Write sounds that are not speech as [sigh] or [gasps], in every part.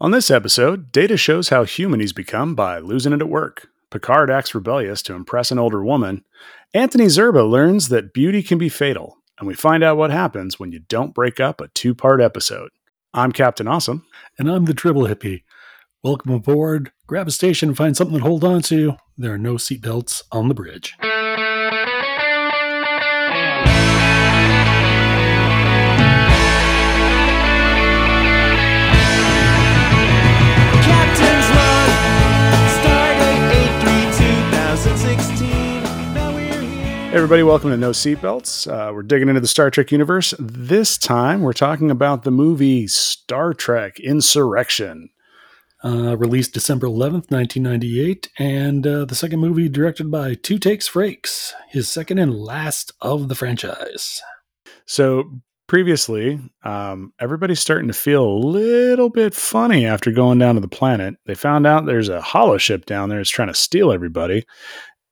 On this episode, Data shows how human he's become by losing it at work. Picard acts rebellious to impress an older woman. Anthony Zerbe learns that beauty can be fatal. And we find out what happens when you don't break up a two part episode. I'm Captain Awesome. And I'm the Dribble Hippie. Welcome aboard. Grab a station and find something to hold on to. There are no seatbelts on the bridge. Hey everybody, welcome to No Seatbelts. Uh, we're digging into the Star Trek universe. This time, we're talking about the movie Star Trek Insurrection. Uh, released December 11th, 1998, and uh, the second movie directed by Two Takes Frakes, his second and last of the franchise. So previously, um, everybody's starting to feel a little bit funny after going down to the planet. They found out there's a hollow ship down there that's trying to steal everybody.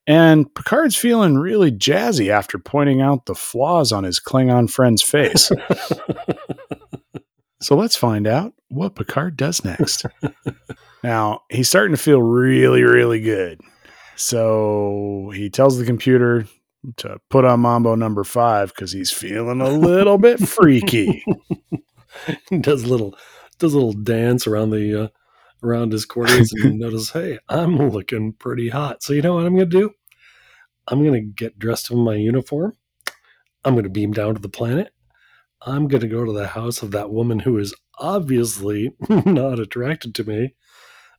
And Picard's feeling really jazzy after pointing out the flaws on his Klingon friend's face. [laughs] so let's find out what Picard does next. [laughs] now, he's starting to feel really, really good. So he tells the computer to put on Mambo number five because he's feeling a little bit [laughs] freaky. He does a little does a little dance around the uh, around his quarters and [laughs] notice, hey, I'm looking pretty hot. So you know what I'm gonna do? I'm gonna get dressed in my uniform. I'm gonna beam down to the planet. I'm gonna go to the house of that woman who is obviously [laughs] not attracted to me.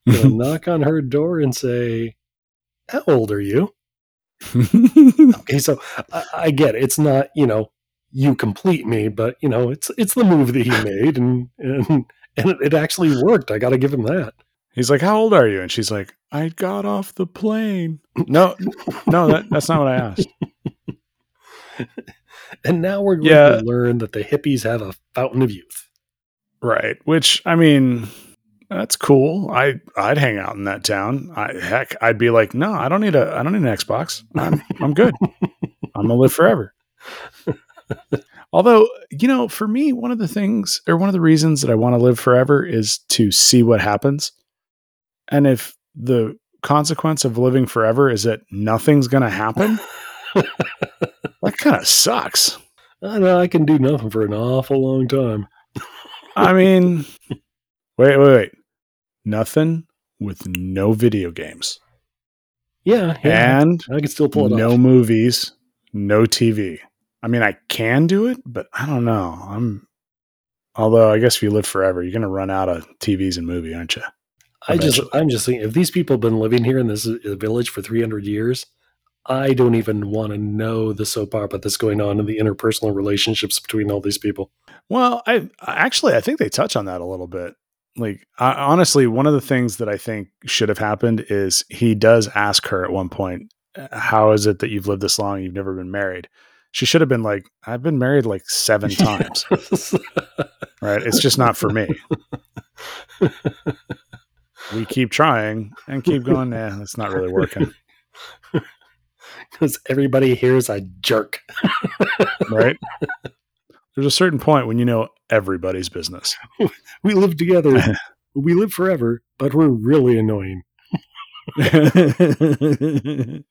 I'm gonna [laughs] knock on her door and say, How old are you? Okay, so I, I get it. It's not, you know, you complete me, but you know, it's it's the move that he made and and and it, it actually worked. I gotta give him that. he's like, How old are you? And she's like, I got off the plane. [laughs] No, no, that, that's not what I asked. [laughs] And now we're going Yeah. to learn that the hippies have a fountain of youth. Right. Which I mean, that's cool. I I'd hang out in that town. I heck, I'd be like, no, I don't need a I don't need an Xbox. I'm I'm good. [laughs] I'm gonna live forever. Although, you know, for me, one of the things or one of the reasons that I want to live forever is to see what happens. And if the consequence of living forever is that nothing's gonna happen, [laughs] that kind of sucks. I know I can do nothing for an awful long time. I [laughs] mean, wait, wait, wait. Nothing with no video games Yeah, yeah. and I can still pull it no off. movies, no TV. I mean, I can do it, but I don't know. I'm, although I guess if you live forever, you're going to run out of TVs and movie, aren't you? I just. I'm just thinking if these people have been living here in this uh, village for 300 years, I don't even want to know the soap opera that's going on in the interpersonal relationships between all these people. Well, I I- actually I think they touch on that a little bit. Like I, honestly, one of the things that I think should have happened is he does ask her at one point, "How is it that you've lived this long? and You've never been married?" She should have been like, "I've been married like seven [laughs] times." right? It's just not for me. we keep trying and keep going. Nah, it's not really working, Because everybody here is a jerk. right? There's a certain point when you know everybody's business. We live together. [laughs] we live forever, but we're really annoying. [laughs]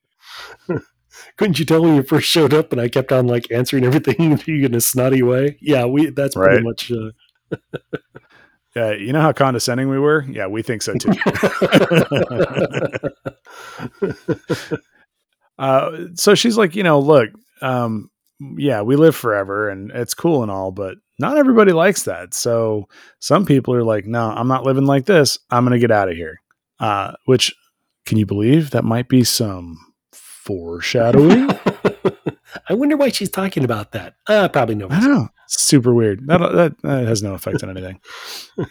Couldn't you tell when you first showed up and I kept on like answering everything [laughs] in a snotty way? Yeah, we that's Right. pretty much uh, [laughs] yeah, you know how condescending we were? Yeah, we think so too. [laughs] uh, so she's like, you know, look, um, yeah, we live forever and it's cool and all, but not everybody likes that. So some people are like, no, I'm not living like this. I'm to get out of here. Uh, which can you believe that might be some foreshadowing? [laughs] I wonder why she's talking about that. Uh, probably no I don't know. Super weird. That, that, that has no effect on anything. [laughs]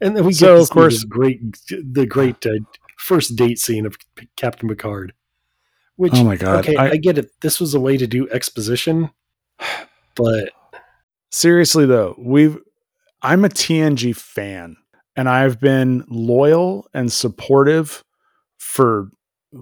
And then we get So, to of course- the great, the great uh, first date scene of Captain Picard. Which, Oh my God. okay, I, I- get it. This was a way to do exposition, [sighs] but seriously though we've i'm a tng fan and i've been loyal and supportive for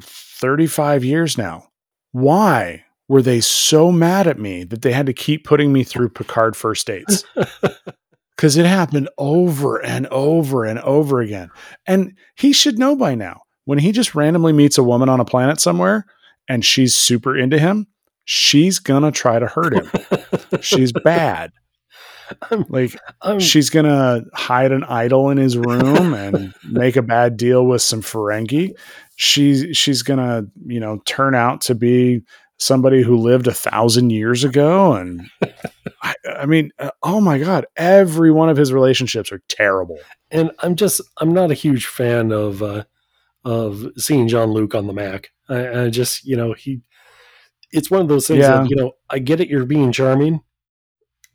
35 years now why were they so mad at me that they had to keep putting me through picard first dates [laughs] because it happened over and over and over again. And he should know by now when he just randomly meets a woman on a planet somewhere and she's super into him, she's gonna try to hurt him. she's [laughs] bad. I'm, Like I'm, she's gonna hide an idol in his room and make a bad deal with some Ferengi. She's she's gonna you know turn out to be somebody who lived a thousand years ago, and I, I mean, uh, oh my god, every one of his relationships are terrible. and I'm just I'm not a huge fan of uh, of seeing Jean Luc on the Mac. I, I just you know he, it's one of those things Yeah. that you know I get it. You're being charming,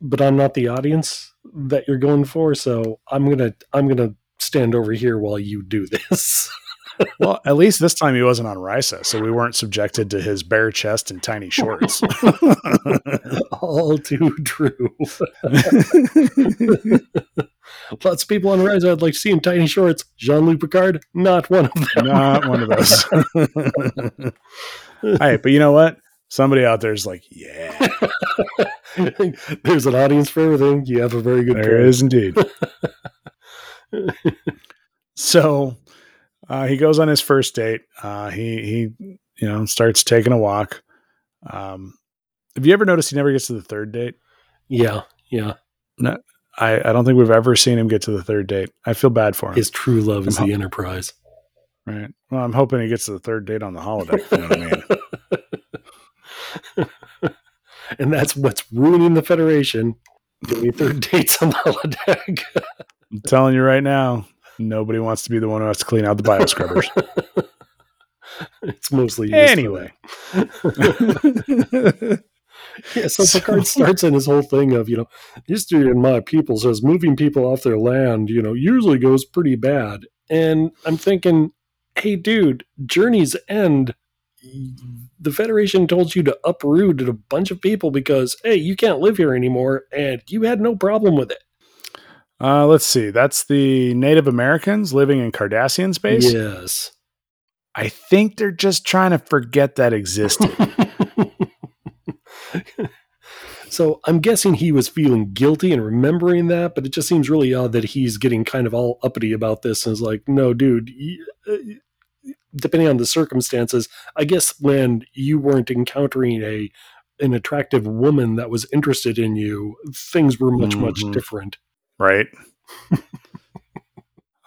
but I'm not the audience that you're going for. So I'm gonna I'm gonna stand over here while you do this. [laughs] Well, at least this time he wasn't on Risa, so we weren't subjected to his bare chest and tiny shorts. [laughs] All too true. [laughs] Lots of people on Risa I'd like to see him tiny shorts. Jean Luc Picard, not one of them. Not one of those. [laughs] hey, but you know what? Somebody out there is like, yeah, There's an audience for everything. You have a very good there point. is indeed. so uh, he goes on his first date. Uh, he he you know starts taking a walk. Um, have you ever noticed he never gets to the third date? Yeah, yeah. I, I don't think we've ever seen him get to the third date. I feel bad for him. His true love is I'm the Enterprise. right. Well, I'm hoping he gets to the third date on the holiday. You know what I mean? [laughs] and that's what's ruining the Federation. Give me third [laughs] dates on the holodeck. I'm telling you right now, nobody wants to be the one who has to clean out the bio scrubbers. [laughs] it's mostly used anyway. [laughs] Yeah, so So- Picard starts in his whole thing of, you know, history in my people says moving people off their land, you know, usually goes pretty bad. And I'm thinking, hey, dude, Journey's End, the Federation told you to uproot a bunch of people because, hey, you can't live here anymore, and you had no problem with it. Uh, let's see. That's the Native Americans living in Cardassian space. Yes. I think they're just trying to forget that existed. [laughs] so I'm guessing he was feeling guilty and remembering that, but it just seems really odd that he's getting kind of all uppity about this and is like, no, dude. y- uh, Depending on the circumstances, I guess when you weren't encountering a an attractive woman that was interested in you, things were much much Mhm. different. Right?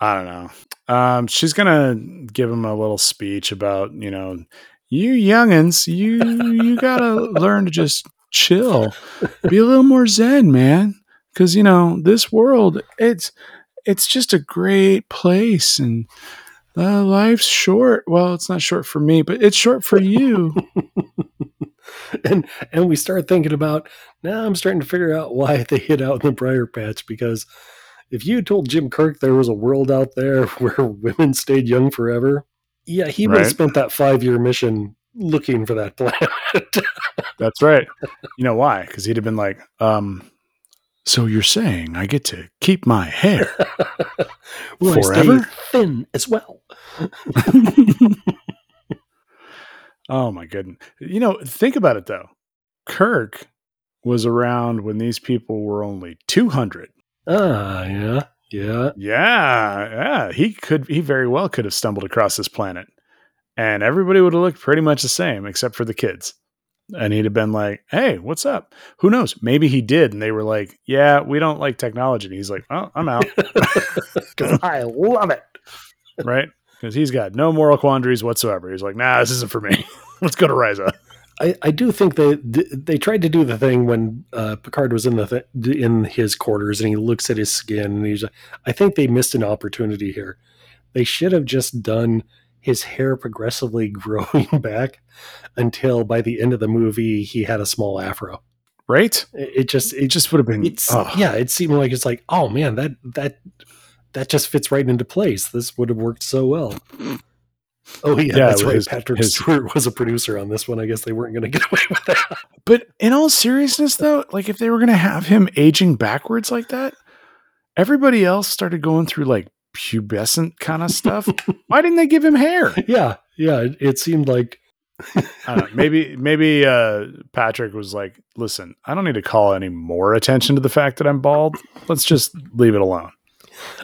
I don't know. Um, she's gonna give him a little speech about, you know, you youngins, you you gotta [laughs] learn to just chill, be a little more zen, man, because you know this world, it's it's just a great place, and uh, life's short. Well, it's not short for me, but it's short for you. [laughs] and and we start thinking about now I'm starting to figure out why they hid out in the briar patch because if you told Jim Kirk there was a world out there [laughs] where women stayed young forever, yeah, he would have Right. spent that five year mission looking for that [laughs] planet. That's right. You know why? Because he'd have been like, um, so you're saying I get to keep my hair? [laughs] Will I stay Forever? thin as well? [laughs] oh my goodness. You know, think about it though. Kirk was around when these people were only 200. Ah, yeah, yeah. Yeah, yeah. He could, he very well could have stumbled across this planet and everybody would have looked pretty much the same except for the kids. And he'd have been like, hey, what's up? Who knows? Maybe he did. And they were like, yeah, we don't like technology. And he's like, oh, I'm out. [laughs] Because I love it. right? Because he's got no moral quandaries whatsoever. He's like, nah, this isn't for me. [laughs] Let's go to Risa. I, I do think they they tried to do the thing when uh, Picard was in the th- in his quarters and he looks at his skin and he's. I think they missed an opportunity here. They should have just done his hair progressively [laughs] growing back until by the end of the movie he had a small afro. Right? It, just It it just would have been. it's oh, yeah it seemed like it's like oh man that that that just fits right into place. This would have worked so well. Oh yeah, Yeah, that's right. his- Patrick his- Stewart was a producer on this one. I guess they weren't going [laughs] to get away with that. But in all seriousness, though, like if they were going to have him aging backwards like that, everybody else started going through like pubescent kind of stuff. [laughs] Why didn't they give him hair? yeah, yeah. It, it seemed like I don't know. Maybe maybe uh, Patrick was like, "Listen, I don't need to call any more attention to the fact that I'm bald. Let's just leave it alone."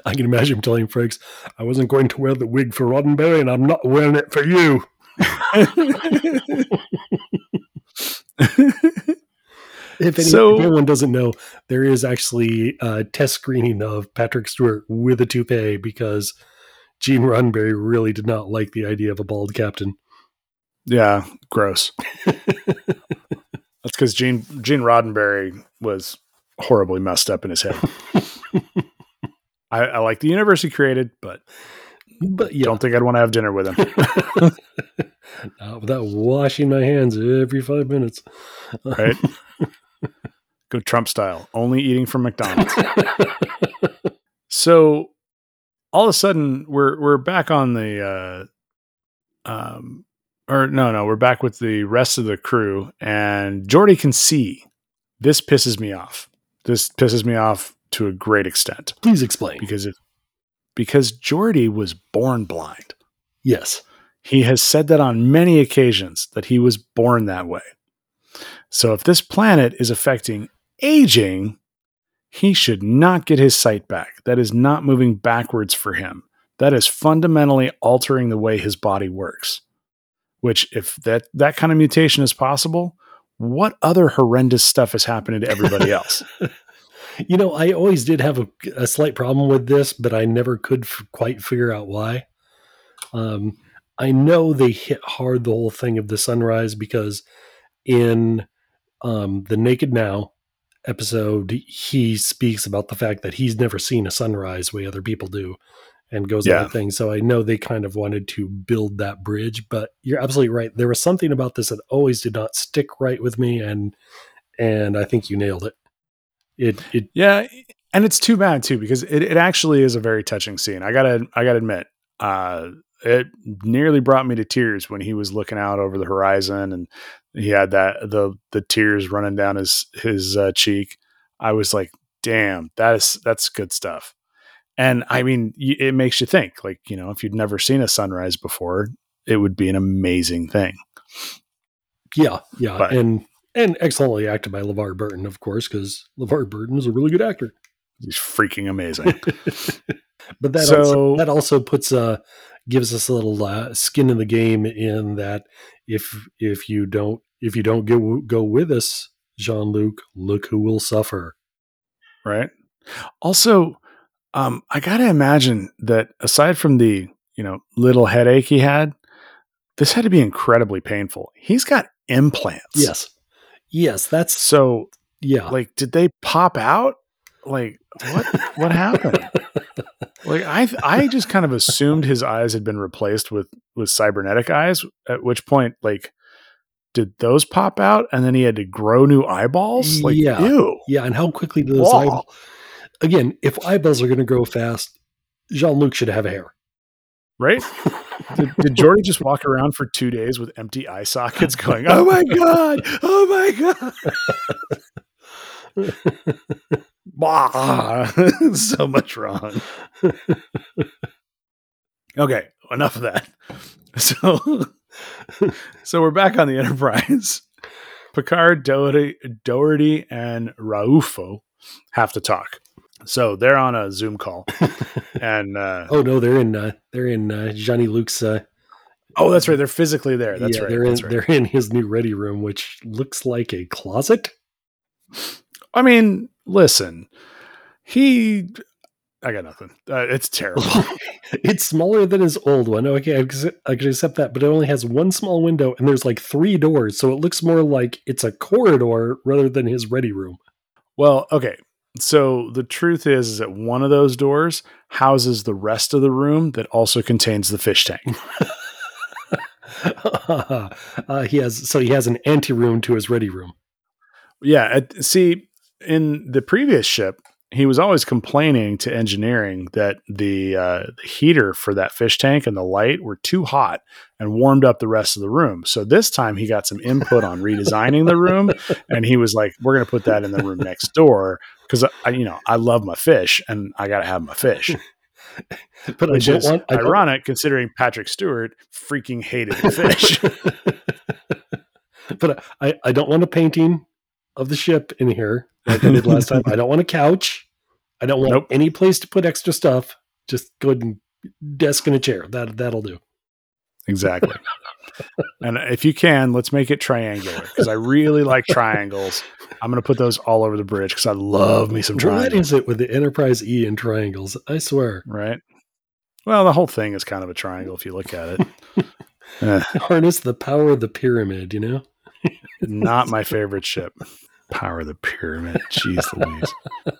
I can imagine him telling Frakes, I wasn't going to wear the wig for Roddenberry and I'm not wearing it for you. [laughs] [laughs] If, any, So- if anyone doesn't know, there is actually a test screening of Patrick Stewart with a toupee because Gene Roddenberry really did not like the idea of a bald captain. yeah, gross. That's because Gene Gene Roddenberry was horribly messed up in his head. [laughs] I, I like the universe he created, but But yeah, don't think I'd want to have dinner with him. [laughs] not without washing my hands every five minutes. Right? [laughs] Go Trump style, only eating from McDonald's. [laughs] So all of a sudden we're we're back on the uh um or no no we're back with the rest of the crew and Geordi can see this pisses me off. This pisses me off to a great extent Please explain. because it because Geordi was born blind. Yes. He has said that on many occasions that he was born that way. So if this planet is affecting aging, he should not get his sight back. That is not moving backwards for him. That is fundamentally altering the way his body works. Which if that that kind of mutation is possible, what other horrendous stuff is happening to everybody [laughs] else? You know, I always did have a, a slight problem with this, but I never could f- quite figure out why. Um, I know they hit hard the whole thing of the sunrise because in um, the Naked Now episode, he speaks about the fact that he's never seen a sunrise the way other people do and goes Yeah. on things. So I know they kind of wanted to build that bridge, but you're absolutely right. There was something about this that always did not stick right with me, and and I think you nailed it. It it Yeah, and it's too bad too because it, it actually is a very touching scene. I gotta I gotta admit, uh, it nearly brought me to tears when he was looking out over the horizon and he had that the the tears running down his his uh, cheek. I was like, damn, that is that's good stuff. And I mean, it makes you think. Like you know, if you'd never seen a sunrise before, it would be an amazing thing. yeah yeah But- and and excellently acted by LeVar Burton, of course, because LeVar Burton is a really good actor. He's freaking amazing. [laughs] but that So- also, that also puts uh gives us a little uh, skin in the game in that if if you don't if you don't go go with us, Jean Luc, look who will suffer. right? Also, um, I gotta imagine that aside from the you know little headache he had, this had to be incredibly painful. He's got implants. Yes, yes, that's So, yeah. like, did they pop out? Like, what? what happened? [laughs] Like, I I just kind of assumed his eyes had been replaced with with cybernetic eyes. At which point, like. Did those pop out and then he had to grow new eyeballs? Like, Yeah. ew. Yeah, and how quickly do those eyeball- again? If eyeballs are going to grow fast, Jean Luc should have hair. right? did, [laughs] did Geordi just walk around for two days with empty eye sockets [laughs] going, oh my God, oh my God. [laughs] Bah. [laughs] so much wrong. [laughs] Okay, enough of that. [laughs] So, so we're back on the Enterprise. Picard, Dougherty, Dougherty, and Raufo have to talk. So they're on a Zoom call, and uh, Oh no, they're in uh, they're in uh, Johnny Luke's. Uh, oh, that's right, they're physically there. That's yeah, right. They're in that's right. they're in his new ready room, which looks like a closet. I mean, listen, he. I got nothing. Uh, it's terrible. [laughs] it's smaller than his old one. Okay, I can I can accept that, but it only has one small window and there's like three doors, so it looks more like it's a corridor rather than his ready room. well, okay. So the truth is, is that one of those doors houses the rest of the room that also contains the fish tank. [laughs] uh, he has so he has an anteroom to his ready room. Yeah. see, in the previous ship, he was always complaining to engineering that the, uh, the heater for that fish tank and the light were too hot and warmed up the rest of the room. So this time he got some input on redesigning the room, [laughs] and he was like, "We're going to put that in the room next door because I, you know, I love my fish and I got to have my fish." [laughs] But Which I don't want I don't- ironic considering Patrick Stewart freaking hated fish. [laughs] but I, I don't want a painting of the ship in here like I did last time. I don't want a couch. I don't want Nope. any place to put extra stuff. Just go ahead and desk and a chair. That that'll do. Exactly. [laughs] and if you can, let's make it triangular because I really like triangles. I'm going to put those all over the bridge because I love me some What triangles. is it with the Enterprise E and triangles? I swear. Right. Well, the whole thing is kind of a triangle if you look at it. [laughs] Eh, Harness the power of the pyramid, you know? not my favorite ship. Power of the pyramid. [laughs] Jeez Louise. [laughs]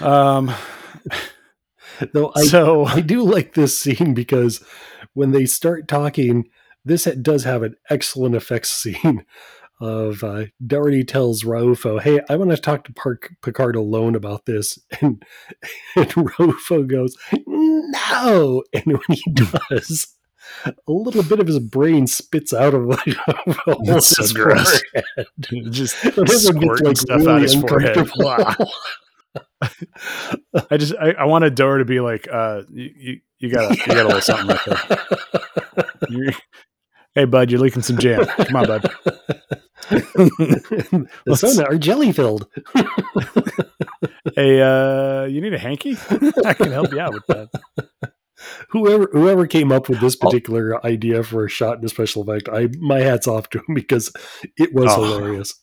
Um. Though I so I do like this scene because when they start talking, this does have an excellent effects scene of uh, Dougherty tells Raufo, "Hey, I want to talk to Park Picard alone about this," [laughs] and and Raufo goes, "No," and when he does. A little bit of his brain spits out of [laughs] like a That's so his gross. forehead. [laughs] just squirting like, stuff out really his forehead. Wow. [laughs] I just I, I want a door to be like, uh, you, you, you got you got a little something there. You- hey, bud, you're leaking some jam. Come on, bud. the Let's- soda are jelly filled. Hey, uh, you need a hanky? I can help you out with that. Whoever whoever came up with this oh. particular idea for a shot in a special effect, I my hats off to him [laughs] because it was Oh. hilarious.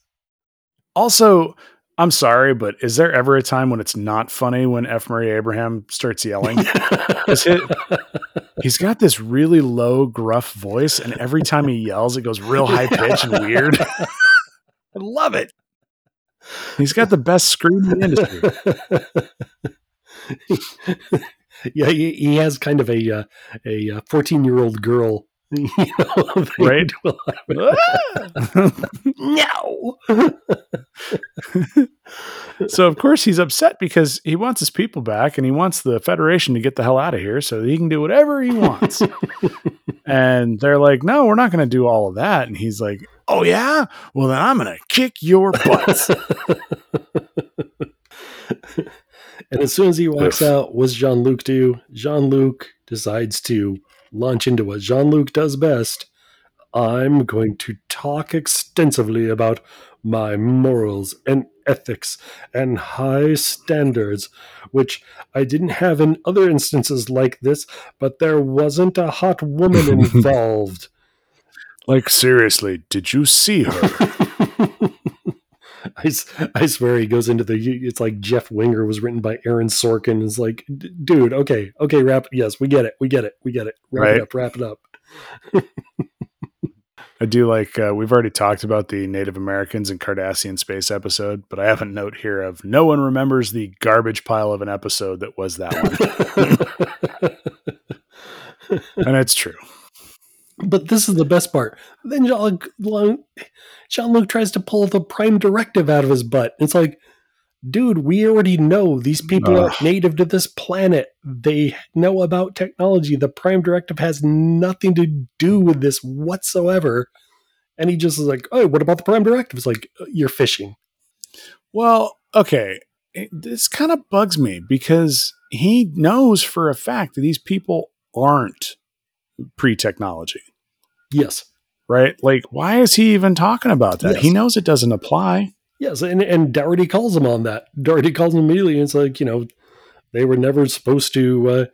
Also, I'm sorry, but is there ever a time when it's not funny when F. Murray Abraham starts yelling? [laughs] It- He's got this really low, gruff voice, and every time he yells, it goes real high pitch and weird. [laughs] I love it. He's got the best scream in the industry. Yeah, he, he has kind of a uh, a fourteen year old girl, [laughs] you know, [laughs] Right. to [laughs] No. so of course he's upset because he wants his people back and he wants the federation to get the hell out of here so that he can do whatever he wants. And they're like no we're not going to do all of that. And he's like oh yeah? Well then i'm going to kick your butt and as soon as he walks Oof. out, what's Jean Luc do? Jean Luc decides to launch into what Jean Luc does best. I'm going to talk extensively about my morals and ethics and high standards, which I didn't have in other instances like this, but there wasn't a hot woman [laughs] involved. like seriously did you see her [laughs] I, I swear he goes into the it's like Jeff Winger was written by Aaron Sorkin it's like "D- dude okay okay wrap yes we get it we get it we get it wrap Right. it up wrap it up. [laughs] I do like uh, we've already talked about the native americans and cardassian space episode but i have a note here of no one remembers the garbage pile of an episode that was that one. [laughs] And it's true but this is the best part. Then Jean-Luc Jean-Luc tries to pull the prime directive out of his butt. It's like dude we already know these people are native to this planet. They know about technology. The prime directive has nothing to do with this whatsoever. And he just is like oh what about the prime directive? It's like uh, you're fishing. Well, okay. It, this kind of bugs me because he knows for a fact that these people aren't pre technology, yes right? Like, why is he even talking about that? Yes. He knows it doesn't apply. Yes, and and Dougherty calls him on that. Dougherty calls him immediately. And it's like you know, they were never supposed to, uh,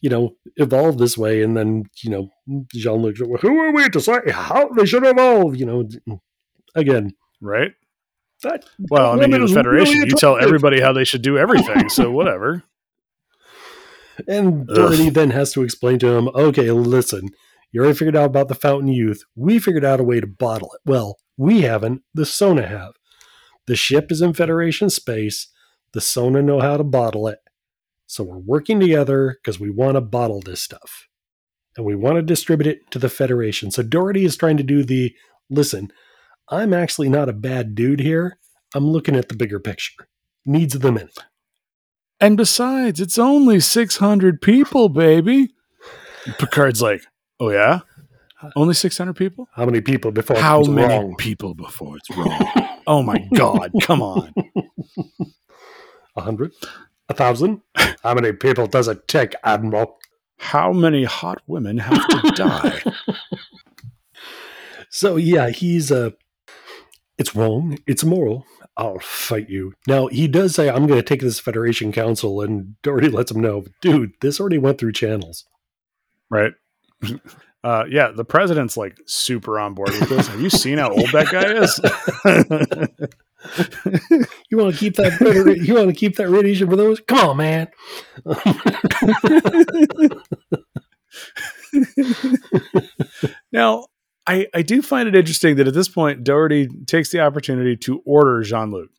you know, evolve this way. And then you know, Jean Luc, who are we to say how they should evolve? You know, again, Right. that Well, I mean, in the Federation, really you tell everybody how they should do everything. so whatever. And. Dougherty then has to explain to him, okay, listen, you already figured out about the Fountain Youth. We figured out a way to bottle it. Well, we haven't. The Sona have. The ship is in Federation space. The Sona know how to bottle it. So we're working together because we want to bottle this stuff. And we want to distribute it to the Federation. So Dougherty is trying to do the listen, I'm actually not a bad dude here. I'm looking at the bigger picture. Needs of the it. And besides, it's only 600 people, baby. Picard's like, oh, yeah? Only 600 people? How many people before How many wrong? people before it's wrong? oh, my God. Come on. [laughs] A hundred? A thousand? How many people does it take, Admiral? How many hot women have to [laughs] die? So yeah, he's uh it's wrong, it's immoral. I'll fight you. Now he does say I'm gonna take this Federation Council and Dougherty lets him know, dude, this already went through channels. right? [laughs] Uh, yeah, the president's like super on board with this. Have you seen how old that guy is? [laughs] You wanna keep that you wanna keep that radiation for those? Come on, man. [laughs] now, I, I do find it interesting that at this point, Dougherty takes the opportunity to order Jean Luc.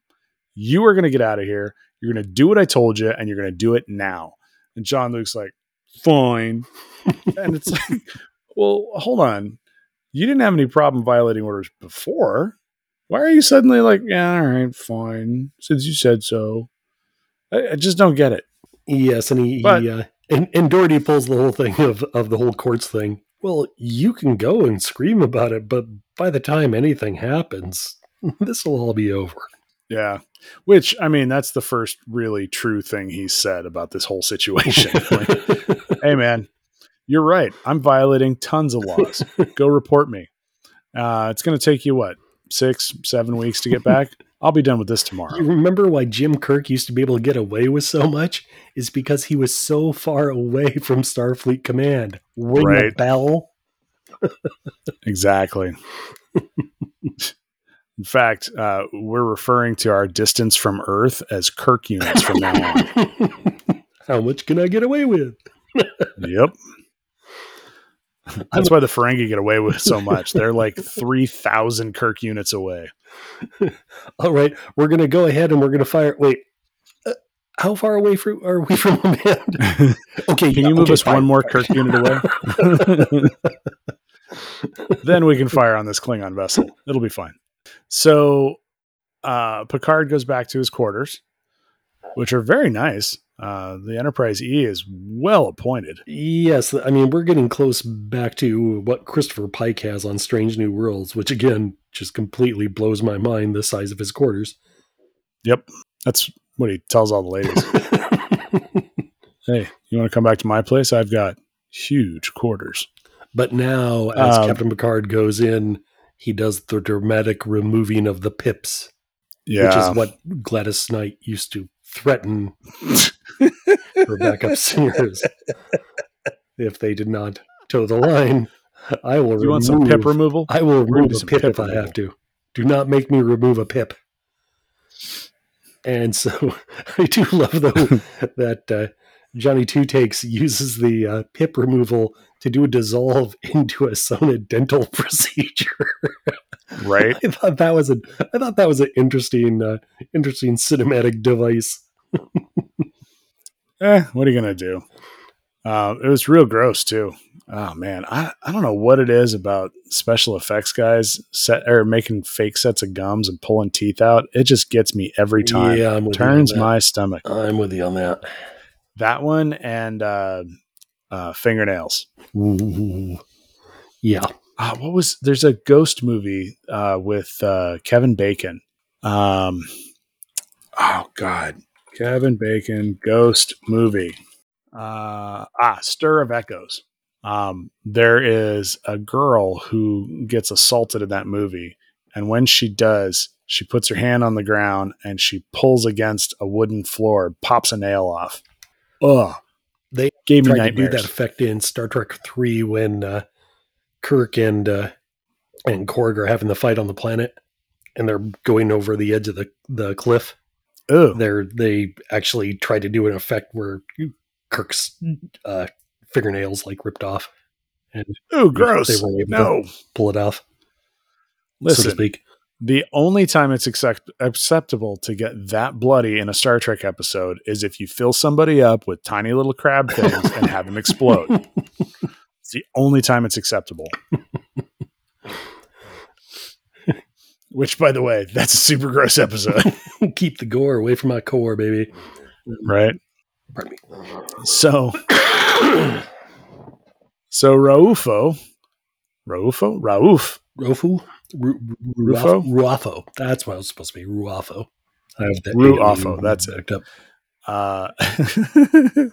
You are going to get out of here. You're going to do what I told you, and you're going to do it now. And Jean Luc's like, fine. [laughs] and it's like, well, hold on. You didn't have any problem violating orders before. Why are you suddenly like, yeah, all right, fine, since you said so? I, I just don't get it. Yes, and he, But- he uh, and, and Dougherty pulls the whole thing of, of the whole courts thing. Well, you can go and scream about it, but by the time anything happens, [laughs] this will all be over. Yeah. Which, I mean, that's the first really true thing he's said about this whole situation. [laughs] Like, hey, man, you're right. I'm violating tons of laws. [laughs] Go report me. Uh, it's going to take you, what, six, seven weeks to get back? I'll be done with this tomorrow. You remember why Jim Kirk used to be able to get away with so much? Is because he was so far away [laughs] from Starfleet Command. Ring Right. bell. [laughs] Exactly. In fact, uh, we're referring to our distance from Earth as Kirk units from now on. [laughs] How much can I get away with? Yep. [laughs] That's why the Ferengi get away with so much. They're [laughs] like 3,000 Kirk units away. [laughs] All right, we're gonna go ahead and we're gonna fire. Wait, uh, how far away from are we from Command? Okay, Can yeah, you move okay, us fine, one more fine. Kirk unit away? then we can fire on this Klingon vessel. It'll be fine. So uh, Picard goes back to his quarters, which are very nice. Uh, the Enterprise E is well appointed. Yes, I mean we're getting close back to what Christopher Pike has on Strange New Worlds, which again just completely blows my mind. The size of his quarters. Yep. That's what he tells all the ladies. [laughs] hey, you want to come back to my place? I've got huge quarters. but now, as Um, Captain Picard goes in, he does the dramatic removing of the pips, Yeah. which is what Gladys Knight used to threaten [laughs] her backup [laughs] singers if they did not toe the line. I will. Do you want some pip removal? I will remove a some pip pip if I have to. Do not make me remove a pip. And so [laughs] I do love though [laughs] that uh, Johnny Two Takes uses the uh, pip removal to do a dissolve into a Sona dental procedure. right? I thought that was a I thought that was an interesting uh, interesting cinematic device. Eh, what are you gonna do? Uh, it was real gross too. Oh man, I, I don't know what it is about special effects guys set or making fake sets of gums and pulling teeth out. It just gets me every time. Yeah, I'm with Turns you on my stomach. I'm with you on that. That one and uh, uh, fingernails. Ooh. Yeah. Uh, what was there's a ghost movie uh, with uh, Kevin Bacon. Um, oh God, Kevin Bacon ghost movie. Uh, ah, Stir of Echoes. Um, there is a girl who gets assaulted in that movie, and when she does, she puts her hand on the ground and she pulls against a wooden floor, pops a nail off. Ugh, They gave me tried to do that effect in Star Trek Three when uh, Kirk and uh, and Kruge are having the fight on the planet, and they're going over the edge of the the cliff. Ugh. They're they actually tried to do an effect where Kirk's uh, fingernails like ripped off and Ooh, gross. They weren't able no. pull it off, so Listen, to speak. The only time it's accept- acceptable to get that bloody in a Star Trek episode is if you fill somebody up with tiny little crab things and have them explode. [laughs] It's the only time it's acceptable. Which, by the way, that's a super gross episode, [laughs] Keep the gore away from my core, baby. right? Pardon me. So, [coughs] so Raufo, Raufo, Rauf, Rofu? Ru- Ru- Rufo? Ruafo. That's what it was supposed to be. Ruafo. I have that Ruafo, that's it. up. uh,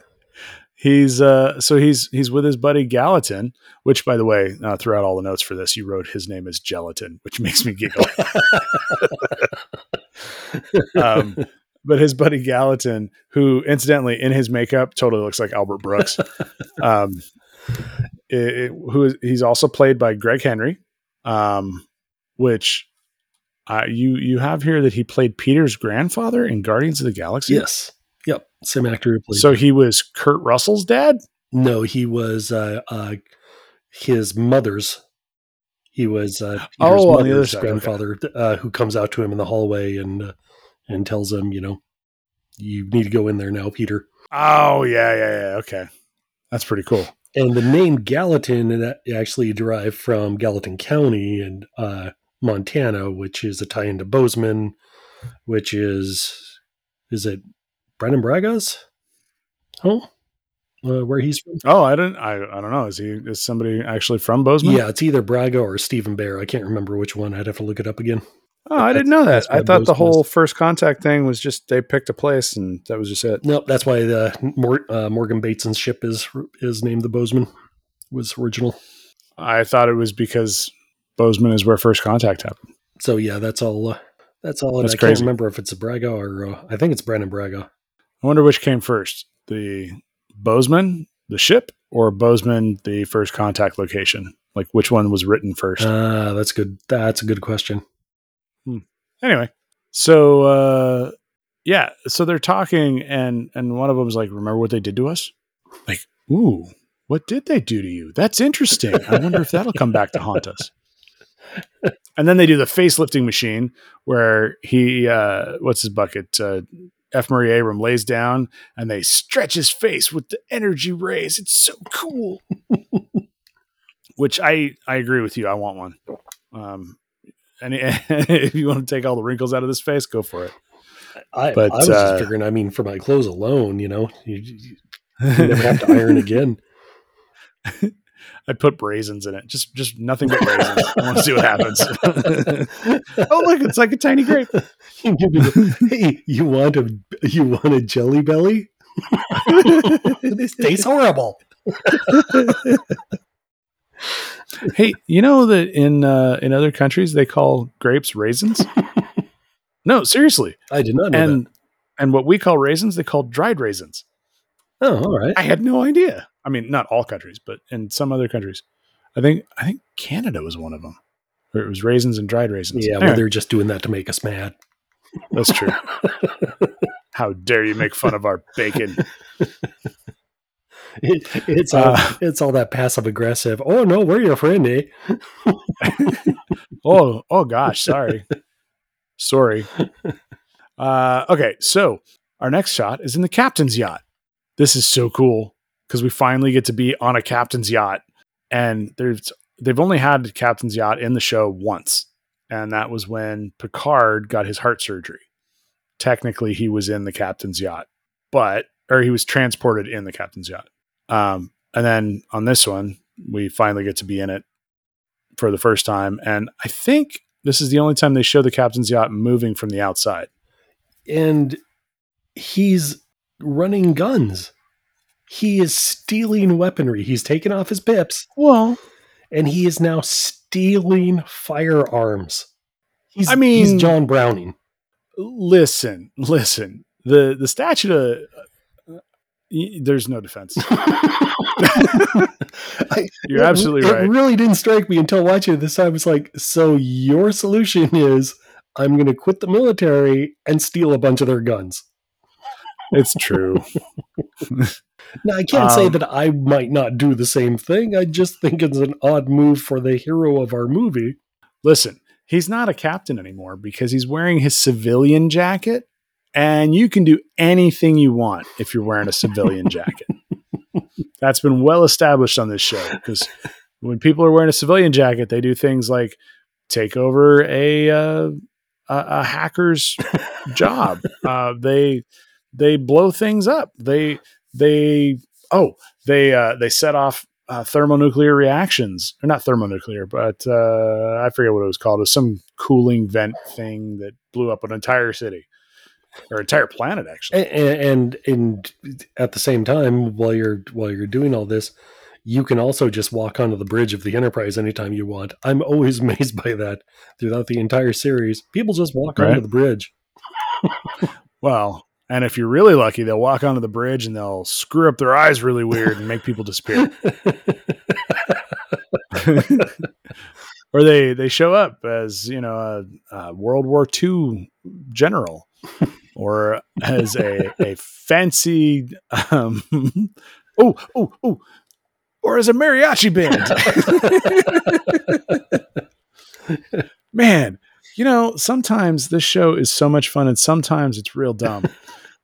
[laughs] he's uh so he's he's with his buddy Gallatin, which by the way, uh, throughout all the notes for this, you wrote his name is Gelatin, which makes me giggle. [laughs] um, but his buddy Gallatin, who incidentally in his makeup totally looks like Albert Brooks, um, it, it- who is, he's also played by Gregg Henry, um, which uh, you you have here that he played Peter's grandfather in Guardians of the Galaxy. yes. Yep. Same actor who played. So he was Kurt Russell's dad. no, he was uh, uh, his mother's. He was uh, Peter's Oh, the other mother's side, okay. grandfather uh, who comes out to him in the hallway and uh, and tells him, you know, you need to go in there now, Peter. Oh yeah, yeah, yeah. Okay, that's pretty cool. And the name Gallatin actually derived from Gallatin County in uh, Montana, which is a tie into Bozeman, which is is it Brannon Braga's home, uh, where he's from? Oh, I don't, I, I don't know. Is he is somebody actually from Bozeman? Yeah, it's either Braga or Steven Behr. I can't remember which one. I'd have to look it up again. Oh, I didn't know that. I thought the whole is. first contact thing was just they picked a place and that was just it. No, that's why the Mor- uh, Morgan Bateson's ship is is named the Bozeman. Was original. I thought it was because Bozeman is where first contact happened. So yeah, that's all. Uh, that's all. And That's I can't remember if it's a Braga or uh, I think it's Brennan Braga. I wonder which came first: the Bozeman, the ship, or Bozeman, the first contact location. Like which one was written first? Ah, that's good. That's a good question. anyway so uh yeah so they're talking and and one of them's like remember what they did to us like ooh what did they do to you that's interesting i wonder if that'll come back to haunt us and then they do the face lifting machine where he uh what's his bucket uh F. Murray Abraham lays down and they stretch his face with the energy rays. It's so cool. [laughs] Which I I agree with you. I want one. Um, and [laughs] if you want to take all the wrinkles out of this face, go for it. I, But, I was uh, just figuring. I mean, for my clothes alone, you know, you, you [laughs] never have to iron again. I'd put raisins in it. Just just nothing but raisins. I want to see what happens. [laughs] oh look, it's like a tiny grape. You give me the- hey, you want a you want a jelly belly? this [laughs] tastes horrible. hey, you know that in uh, in other countries they call grapes raisins? [laughs] no, seriously. I did not know And and what we call raisins, they call dried raisins. Oh, all right. I had no idea. I mean, not all countries, but in some other countries. I think I think Canada was one of them. Where it was raisins and dried raisins. Yeah, Anyway, well, they're just doing that to make us mad. that's true. [laughs] How dare you make fun of our bacon? [laughs] It, it's all, Uh, it's all that passive aggressive. Oh no, we're your friend, eh? [laughs] Oh, oh gosh, sorry. sorry. Uh, okay, so our next shot is in the captain's yacht. This is so cool because we finally get to be on a captain's yacht, and there's they've only had captain's yacht in the show once, and that was when Picard got his heart surgery. Technically, he was in the captain's yacht, but or he was transported in the captain's yacht. Um, and then on this one, we finally get to be in it for the first time. And I think this is the only time they show the captain's yacht moving from the outside. And he's running guns. He is stealing weaponry. He's taken off his pips, Well, and he is now stealing firearms. He's, I mean- he's John Browning. listen, listen. The the statute of uh, y- there's no defense. [laughs] [laughs] You're absolutely it right. It really didn't strike me until watching it this time. It's like, so your solution is I'm going to quit the military and steal a bunch of their guns. It's true. [laughs] Now, I can't say Um, that I might not do the same thing. I just think it's an odd move for the hero of our movie. Listen, he's not a captain anymore because he's wearing his civilian jacket, and you can do anything you want if you're wearing a civilian [laughs] jacket. That's been well established on this show because when people are wearing a civilian jacket, they do things like take over a uh, a, a hacker's [laughs] job. Uh, they they blow things up. They they oh they uh, they set off uh, thermonuclear reactions or not thermonuclear, but uh, I forget what it was called. It was some cooling vent thing that blew up an entire city. or entire planet actually. and, and and at the same time while you're while you're doing all this you can also just walk onto the bridge of the enterprise anytime you want i'm always [laughs] amazed by that throughout the entire series people just walk onto the bridge Well, and if you're really lucky, they'll walk onto the bridge and they'll screw up their eyes really weird and make people disappear. [laughs] [laughs] or they they show up as you know a, a World War II general, or as a a fancy um, [laughs] oh oh oh, or as a mariachi band. Man, you know sometimes this show is so much fun and sometimes it's real dumb,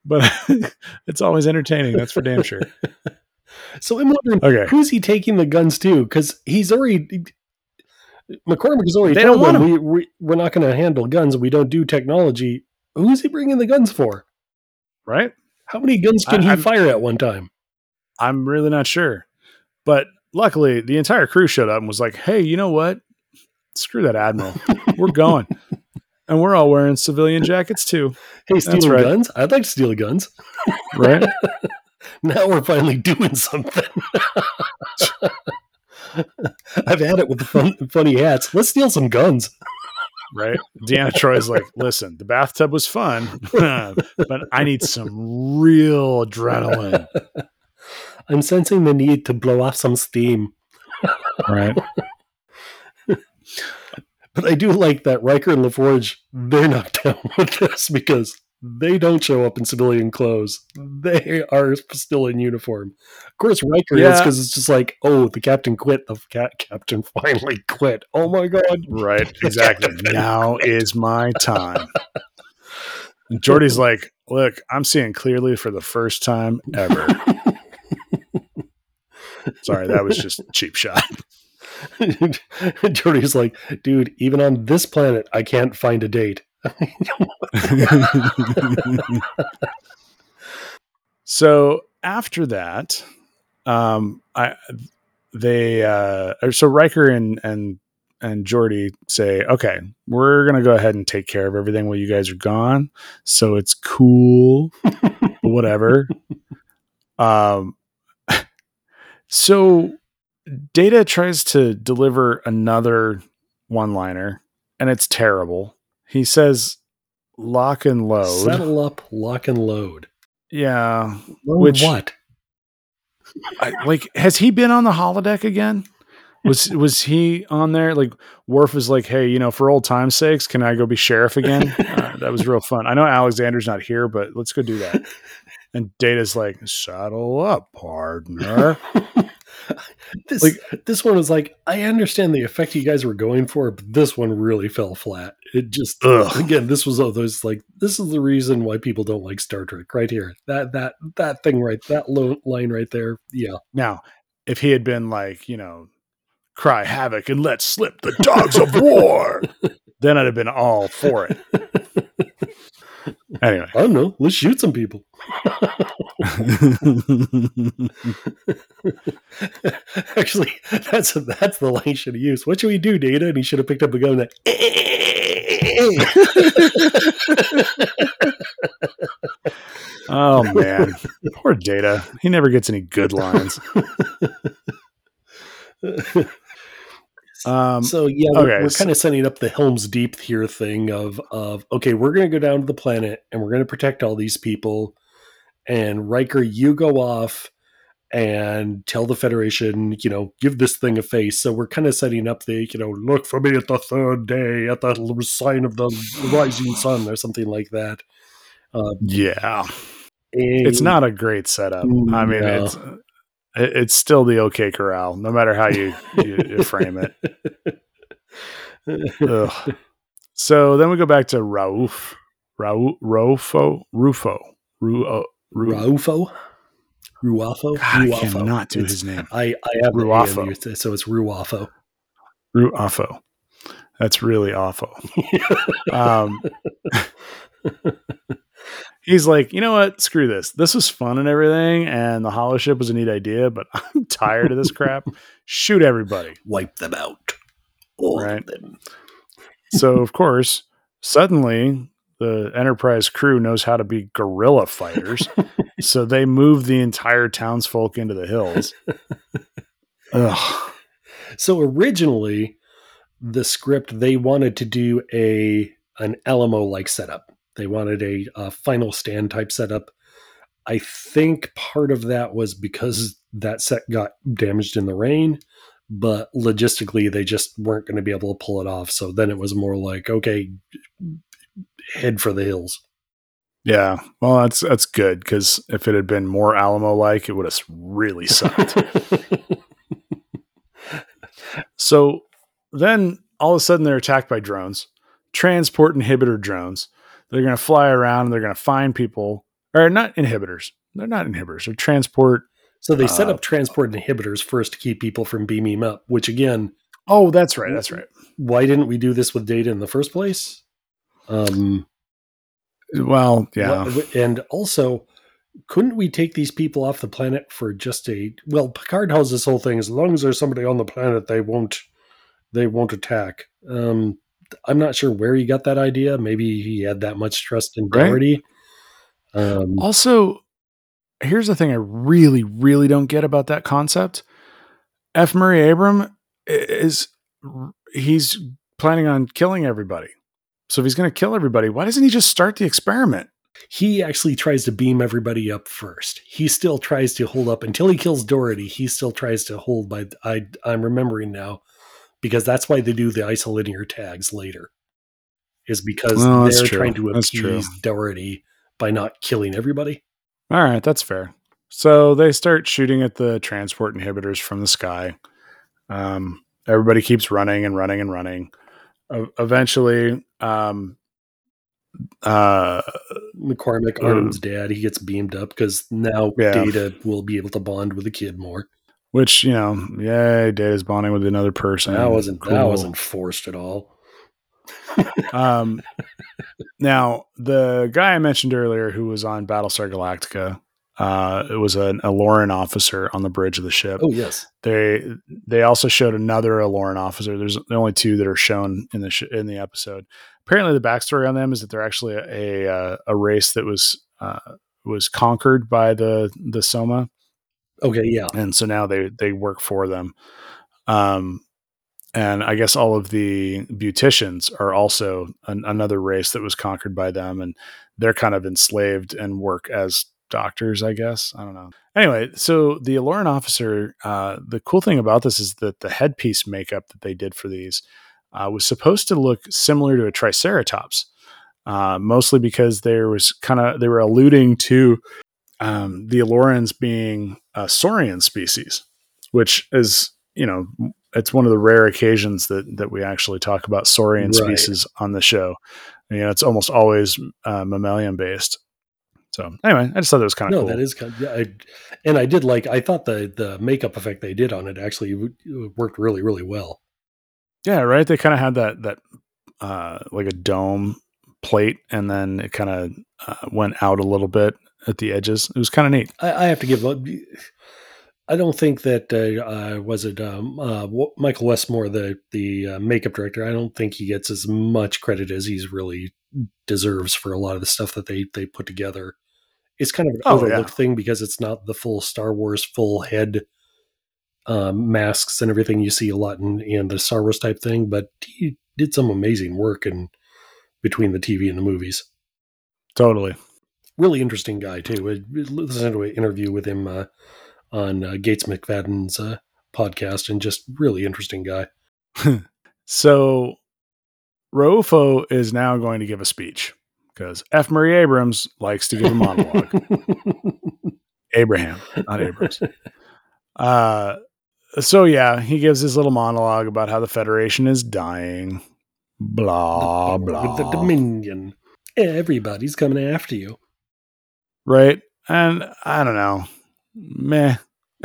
but [laughs] it's always entertaining. That's for damn sure. [laughs] so i'm wondering Okay. who's he taking the guns to because he's already mccormick has already They don't want we, we, we're not going to handle guns we don't do technology who's he bringing the guns for Right? how many guns can I- he I'm- fire at one time I'm really not sure. But luckily, the entire crew showed up and was like, hey, you know what? Screw that admiral. We're [laughs] going. And we're all wearing civilian jackets too. hey stealing right. guns i'd like to steal guns Right? [laughs] now we're finally doing something. I've had it with the fun, funny hats. Let's steal some guns. right? Deanna Troi's like, listen, the bathtub was fun, [laughs] but I need some real adrenaline. [laughs] I'm sensing the need to blow off some steam. Right? But I do like that Riker and LaForge, hmm. they're not [laughs] down with this because they don't show up in civilian clothes. They are still in uniform. Of course, Riker is because it's just like, oh, the captain quit. The cat captain [laughs] finally quit. Oh my God. Right. Exactly. [laughs] now is my time. And Geordi's like, look, I'm seeing clearly for the first time ever. Sorry, that was just cheap shot. [laughs] Geordi's like, dude, even on this planet, I can't find a date. [laughs] so after that, um, I they uh, so Riker and and and Geordi say, okay, we're gonna go ahead and take care of everything while you guys are gone. So it's cool, whatever. [laughs] Um, so Data tries to deliver another one-liner, and it's terrible. He says, "Lock and load." Settle up, lock and load. Yeah, Load Which- what? I, like has he been on the holodeck again was was he on there like Worf is like hey you know for old time's sakes can i go be sheriff again [laughs] uh, that was real fun i know alexander's not here but let's go do that and data's like saddle up partner [laughs] [laughs] This Like- this one was like, I understand the effect you guys were going for, but this one really fell flat. It just Ugh. again, this was all those like this is the reason why people don't like Star Trek right here. That that that thing right, that lo- line right there. Yeah, now if he had been like you know cry havoc and let slip the dogs of war [laughs] then i'd have been all for it [laughs] anyway I don't know. Let's shoot some people. [laughs] Actually, that's that's the line he should have used. What should we do, Data? And he should have picked up a gun. That [laughs] Oh man, poor Data. He never gets any good lines. [laughs] Um, so yeah, we're, okay, we're so- kind of setting up the Helm's Deep here thing of of okay, we're going to go down to the planet and we're going to protect all these people. And Riker, you go off and tell the Federation, you know, give this thing a face. So we're kind of setting up the, you know, look for me at the third day at the sign of the rising sun or something like that. Uh, yeah, it's not a great setup. I mean, it's it, it's still the OK Corral, no matter how you, you, you [laughs] frame it. So then we go back to Rauf, Rauf, Rufo, Rufo, Ru, uh, Ru, Ruafo? Ruafo? I cannot do It's- his name. I, I have Ruafo. So it's Ruafo. Ruafo. That's really awful. [laughs] Um, [laughs] he's like, you know what? Screw this. This was fun and everything, and the holoship was a neat idea, but [laughs] I'm tired of this crap. Shoot everybody. Wipe them out. All Right. of them. So of course, suddenly the Enterprise crew knows how to be guerrilla fighters, [laughs] so they move the entire townsfolk into the hills. Ugh. So originally, the script they wanted to do a an Alamo like setup. They wanted a, a final stand type setup. I think part of that was because that set got damaged in the rain, but logistically they just weren't going to be able to pull it off. So then it was more like, okay, head for the hills. Yeah, well, that's that's good because if it had been more Alamo like, it would have really sucked. [laughs] so then all of a sudden they're attacked by drones, transport inhibitor drones. They're going to fly around and they're going to find people, or not inhibitors. They're not inhibitors. They're transport. so they set Uh, up transport inhibitors first to keep people from beaming up, which again, Oh, that's right. That's right. why didn't we do this with data in the first place? Um, Well, yeah. And also, couldn't we take these people off the planet for just a well? Picard has this whole thing: as long as there's somebody on the planet, they won't they won't attack. Um, I'm not sure where he got that idea. Maybe he had that much trust in Right. Dougherty. Um, Also, here's the thing I really, really don't get about that concept. F. Murray Abraham is he's planning on killing everybody. So if he's going to kill everybody, why doesn't he just start the experiment? he actually tries to beam everybody up first. He still tries to hold up until he kills Dougherty. He still tries to hold by. I I'm remembering now because that's why they do the isolinear tags later. Is because Well, they're trying to appease Dougherty by not killing everybody. All right, that's fair. So they start shooting at the transport inhibitors from the sky. Um, everybody keeps running and running and running. Uh, eventually, um, uh, McCormick, Mm. Arnum's dad, he gets beamed up because now Yeah. Data will be able to bond with the kid more. Which you know, yay, Data's bonding with another person. that wasn't that wasn't forced at all. [laughs] Um, now the guy I mentioned earlier, who was on Battlestar Galactica, uh, it was an Aloran officer on the bridge of the ship. Oh yes, They they also showed another Aloran officer. There's the only two that are shown in the sh- in the episode. Apparently, the backstory on them is that they're actually a a, a race that was uh, was conquered by the the Sona, okay, yeah. and so now they they work for them. Um, and I guess all of the beauticians are also an, another race that was conquered by them, and they're kind of enslaved and work as doctors. I guess I don't know. Anyway, so the Aloran officer, uh, the cool thing about this is that the headpiece makeup that they did for these uh, was supposed to look similar to a Triceratops, uh, mostly because there was kind of they were alluding to um, the Alorans being a saurian species, which is you know it's one of the rare occasions that that we actually talk about saurian Right. species on the show. You know, it's almost always uh, mammalian based. So anyway, I just thought that was kind of cool. No, cool. that is kind of, yeah, I, and I did like. I thought the the makeup effect they did on it actually worked really really well. Yeah, right. They kind of had that that uh, like a dome plate, and then it kind of uh, went out a little bit at the edges. It was kind of neat. I, I have to give up. I don't think that uh, uh, was it um, uh, Michael Westmore, the the uh, makeup director. I don't think he gets as much credit as he's really deserves for a lot of the stuff that they they put together. It's kind of an Oh, overlooked yeah. thing because it's not the full Star Wars full head um, masks and everything you see a lot in, in the Star Wars type thing. But he did some amazing work in between the TV and the movies Totally. Really interesting guy too. I listened to an interview with him uh, on uh, Gates McFadden's uh, podcast, and just really interesting guy. [laughs] So Rofo is now going to give a speech because F. Murray Abrams likes to give a monologue. [laughs] Abraham, not Abrams. Uh, so yeah, he gives his little monologue about how the Federation is dying. Blah blah. with the Dominion. Everybody's coming after you. Right? And I don't know, meh. [laughs]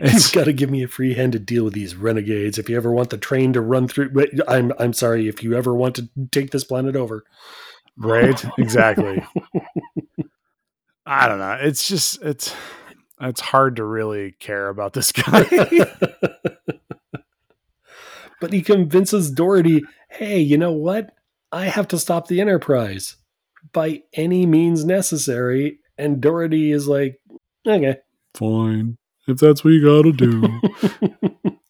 You've it's got to give me a free hand to deal with these renegades. If you ever want the train to run through, I'm I'm sorry. If you ever want to take this planet over, right, [laughs] exactly. I don't know. It's just it's it's hard to really care about this guy. [laughs] but he convinces Dougherty, hey, you know what? I have to stop the Enterprise by any means necessary. And Dougherty is like, okay. Fine. If that's what you gotta do. [laughs]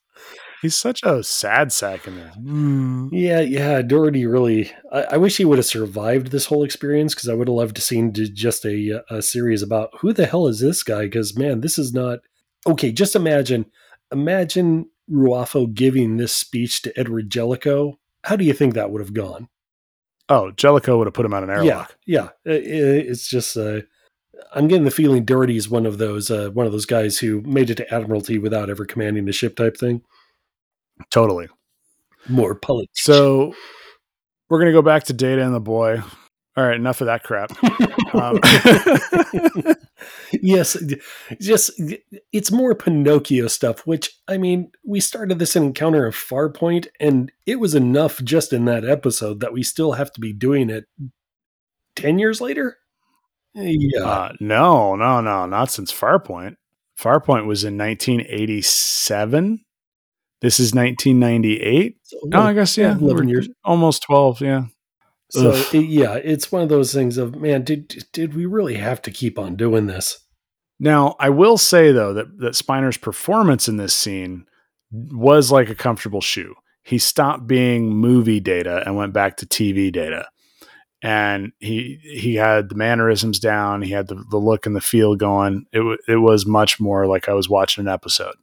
He's such a sad sack in this. Mm. Yeah, yeah. Dougherty really. I, I wish he would have survived this whole experience because I would have loved to seen just a a series about who the hell is this guy? Because man, this is not okay. Just imagine, imagine Ruafo giving this speech to Edward Jellicoe. How do you think that would have gone? Oh, Jellicoe would have put him on an airlock. Yeah, yeah. I- I- it's just. Uh, I'm getting the feeling Dougherty is one of those uh, one of those guys who made it to Admiralty without ever commanding a ship type thing. Totally. More politics. So we're gonna go back to Data and the boy. All right, enough of that crap. [laughs] Um, [laughs] yes, just it's more Pinocchio stuff. Which I mean, we started this encounter of Farpoint, and it was enough just in that episode that we still have to be doing it ten years later. Yeah, uh, no, no, no, not since Farpoint. Farpoint was in 1987. This is 1998. So, Oh, I guess yeah, eleven years. almost 12. Yeah, So it- yeah, it's one of those things of man, did did we really have to keep on doing this? Now, I will say though that that Spiner's performance in this scene was like a comfortable shoe. He stopped being movie data and went back to TV data. And he he had the mannerisms down, he had the, the look and the feel going. It w- it was much more like I was watching an episode.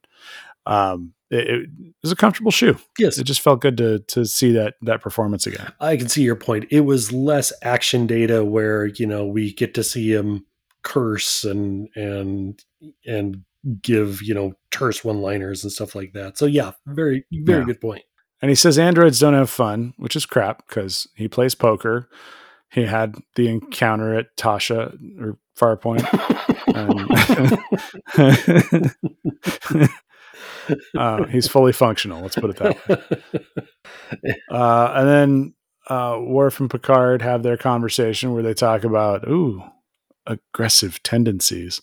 Um, it, it was a comfortable shoe. Yes, It just felt good to to see that that performance again. I can see your point. It was less action data where you know we get to see him curse and and and give you know terse one liners and stuff like that. So yeah, very very Yeah. good point. And he says androids don't have fun, which is crap because he plays poker. He had the encounter at Tasha or Farpoint. And [laughs] [laughs] [laughs] uh, he's fully functional. Let's put it that way. Uh, and then uh, Worf and Picard have their conversation where they talk about ooh aggressive tendencies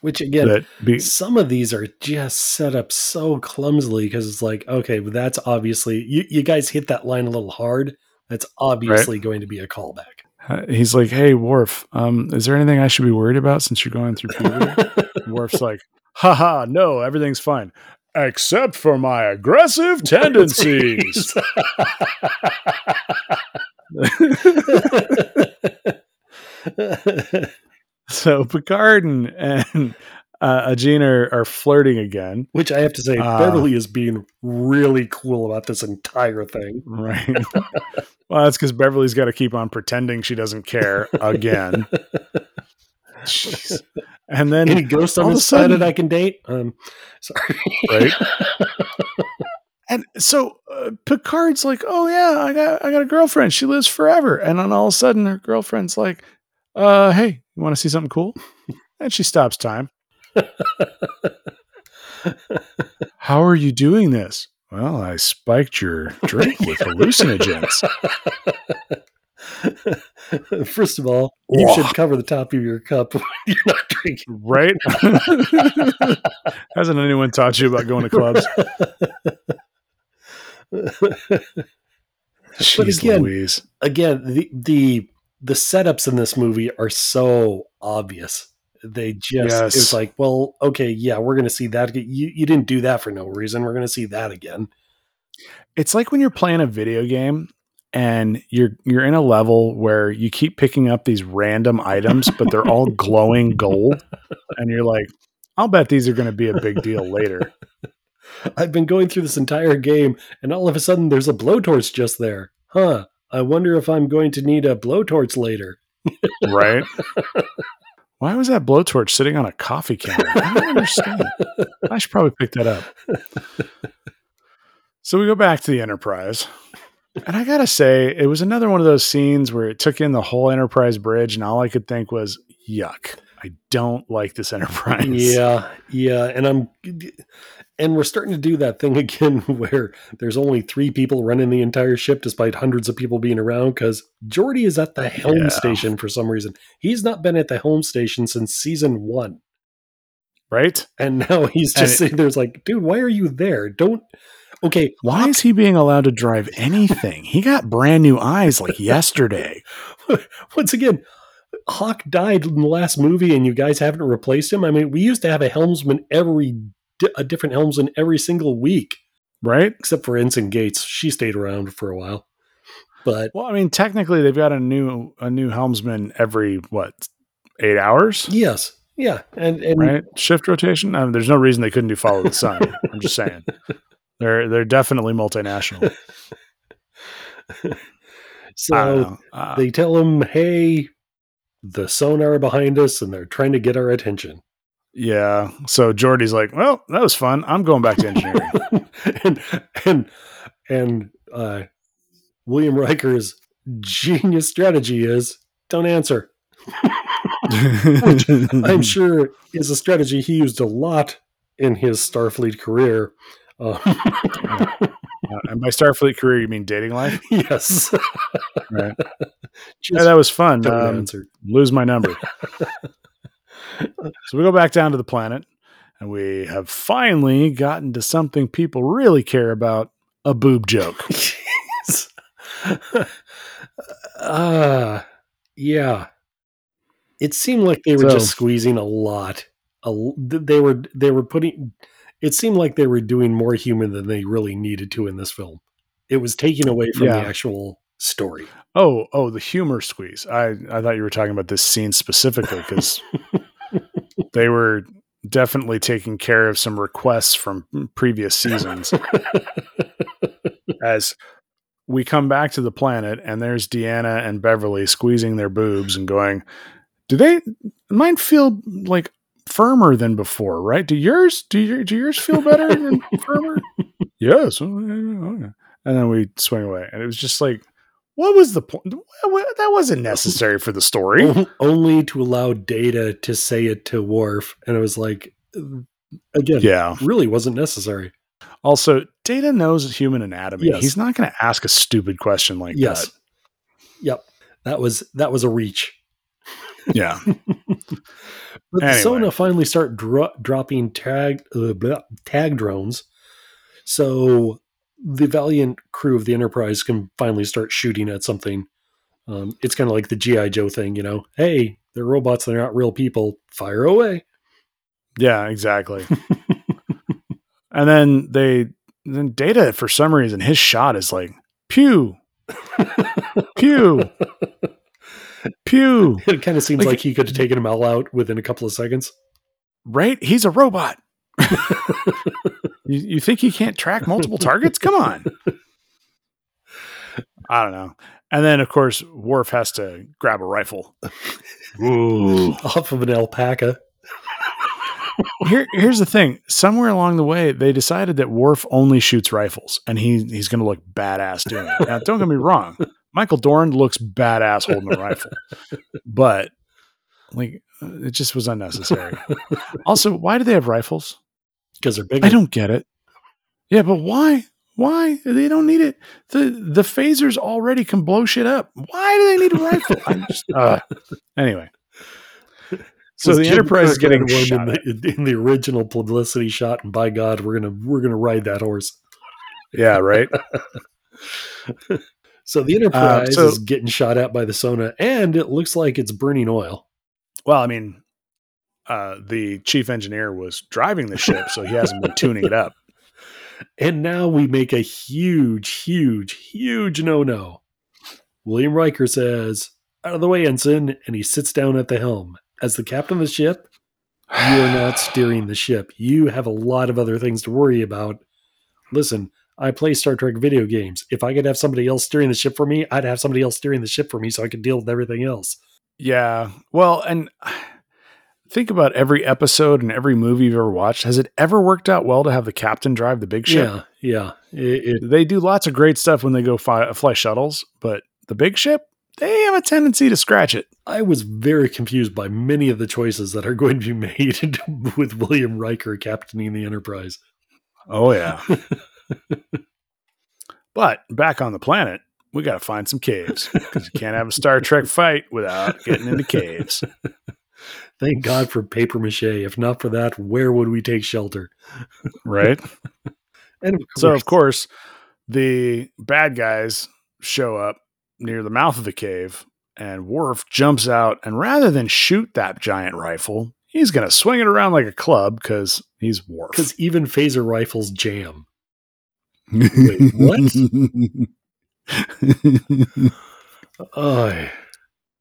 Which again, be some of these are just set up so clumsily because it's like, okay, but that's obviously you, you guys hit that line a little hard. That's obviously going to be a callback. uh, he's like, hey Worf, um, is there anything I should be worried about since you're going through puberty? [laughs] Worf's like, haha, no, everything's fine. Except for my aggressive [laughs] tendencies. [laughs] so Picard and, and uh, Ajin are, are flirting again. Which I have to say, Ah. Beverly is being really cool about this entire thing. Right. [laughs] well, that's because Beverly's got to keep on pretending she doesn't care again. Jeez. And then, Any ghosts on all of a this planet sudden- I can date? Um, sorry. [laughs] right? [laughs] And so uh, Picard's like, "Oh yeah, I got I got a girlfriend. She lives forever." And then all of a sudden, her girlfriend's like, "Uh, hey, you want to see something cool?" [laughs] And she stops time. How are you doing this? Well, I spiked your drink with hallucinogens. [laughs] First of all, you Whoa. should cover the top of your cup [laughs] when you're not drinking. Right? [laughs] Hasn't anyone taught you about going to clubs? Jeez again- Louise. Again, the the the setups in this movie are so obvious. They just Yes. it's like, well, okay, yeah, we're gonna see that. You you didn't do that for no reason. We're gonna see that again. It's like when you're playing a video game and you're you're in a level where you keep picking up these random items, but they're all [laughs] glowing gold, and you're like, "I'll bet these are going to be a big deal later." [laughs] I've been going through this entire game, and all of a sudden there's a blowtorch just there. Huh. I wonder if I'm going to need a blowtorch later. right? [laughs] Why was that blowtorch sitting on a coffee counter? I don't understand. I should probably pick that up. So we go back to the Enterprise. And I got to say, it was another one of those scenes where it took in the whole Enterprise bridge, and all I could think was, yuck. I don't like this Enterprise. Yeah, yeah, and I'm and we're starting to do that thing [laughs] again where there's only three people running the entire ship despite hundreds of people being around because Geordi is at the helm Yeah. station for some reason. He's not been at the helm station since season one. Right? And now he's just it- sitting there, it's like, dude, why are you there? Don't Okay, Why is he being allowed to drive anything? He got brand new eyes like yesterday. [laughs] once again, Hawk died in the last movie, and you guys haven't replaced him. I mean, we used to have a helmsman every a different helmsman every single week, Right? except for Ensign Gates. She stayed around for a while, but Well, I mean, technically they've got a new a new helmsman every what eight hours, yes, yeah, and and right? Shift rotation. I mean, there's no reason they couldn't do follow the sun. I'm just saying. [laughs] They're they're definitely multinational. [laughs] So. Uh, they tell him, "Hey, the sonar behind us, and they're trying to get our attention." yeah. So Geordi's like, well, that was fun. I'm going back to engineering. [laughs] and and and uh, William Riker's genius strategy is don't answer. [laughs] I'm sure is a strategy he used a lot in his Starfleet career. Uh, [laughs] Uh, and by Starfleet career, you mean dating life, [laughs] yes, right? Just [laughs] Yeah, that was fun. Um, lose my number. so we go back down to the planet, and we have finally gotten to something people really care about: a boob joke. Yes. Ah, yeah. It seemed like they were So- just squeezing a lot. A they were they were putting. It seemed like they were doing more human than they really needed to in this film. It was taking away from Yeah. the actual story. Oh, oh, the humor squeeze. I I thought you were talking about this scene specifically because [laughs] they were definitely taking care of some requests from previous seasons. As we come back to the planet, and there's Deanna and Beverly squeezing their boobs and going, "Do they? Mine feel like firmer than before, right? Do yours? Do your do yours feel better and [laughs] firmer? yes. Oh, okay." Oh, and then we swing away, and it was just like, what was the point? That wasn't necessary for the story. Only to allow Data to say it to Worf, and it was like, uh, again, Yeah. really wasn't necessary. Also, Data knows human anatomy. Yes. He's not going to ask a stupid question like yes, yep, that was that was a reach. Yeah. [laughs] But the Anyway. Sona finally start dro- dropping tag uh, blah, tag drones, so the valiant crew of the Enterprise can finally start shooting at something. Um, it's kind of like the GI Joe thing, you know. Hey, they're robots; they're not real people. Fire away! Yeah, exactly. [laughs] and then they then Data for some reason his shot is like pew [laughs] pew pew [laughs] It kind of seems Like- like, he could have taken them all out within a couple of seconds. right? He's a robot. [laughs] you, you think he can't track multiple targets? Come on. [laughs] I don't know. And then, of course, Worf has to grab a rifle. Ooh. Off of an alpaca. Here, here's the thing. Somewhere along the way, they decided that Worf only shoots rifles, and he he's going to look badass doing it. Now, don't get me wrong. Michael Dorn looks badass holding a [laughs] rifle, but like it just was unnecessary. Also, why do they have rifles? Because they're bigger. I don't get it. Yeah, but why? Why they don't need it? the The phasers already can blow shit up. Why do they need a rifle? I'm just [laughs] uh, anyway. So the Jim Enterprise is getting one shot. in the, in the original publicity shot, and by God, we're gonna we're gonna ride that horse. Yeah, right. [laughs] So the Enterprise Uh, so- is getting shot at by the Sona, and it looks like it's burning oil. Well, I mean, uh, the chief engineer was driving the ship, so he hasn't been tuning it up. [laughs] And now we make a huge, huge, huge no no. William Riker says, Out of the way, Ensign, and he sits down at the helm. As the captain of the ship, you are not steering the ship. You have a lot of other things to worry about. Listen, I play Star Trek video games. If I could have somebody else steering the ship for me, I'd have somebody else steering the ship for me so I could deal with everything else. Yeah. Well, and [sighs] think about every episode and every movie you've ever watched. Has it ever worked out well to have the captain drive the big ship? Yeah, yeah. It, it, They do lots of great stuff when they go fly, fly shuttles, but the big ship, they have a tendency to scratch it. I was very confused by many of the choices that are going to be [laughs] made [laughs] with William Riker captaining the Enterprise. Oh, yeah. [laughs] but back on the planet, we got to find some caves because you can't have a Star Trek fight without getting into caves. [laughs] Thank God for paper mache. If not for that, where would we take shelter? Right? [laughs] And of So of course, the bad guys show up near the mouth of the cave, and Worf jumps out, and rather than shoot that giant rifle, he's gonna swing it around like a club because he's Worf. because even phaser rifles jam. Wait, what? Oh,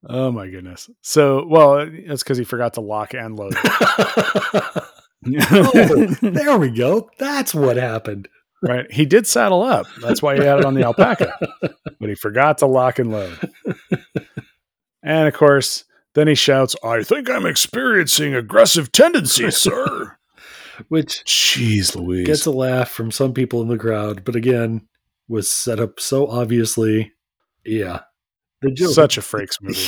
oh my goodness! So, well, that's because he forgot to lock and load. oh, [laughs] [laughs] there we go. That's what happened. right? He did saddle up. That's why he had it on the alpaca, [laughs] but he forgot to lock and load. And of course, then he shouts, "I think I'm experiencing aggressive tendencies, sir." Which Jeez, Louise. gets a laugh from some people in the crowd, but again, was set up so obviously. Yeah. The joke. Such a Frakes movie.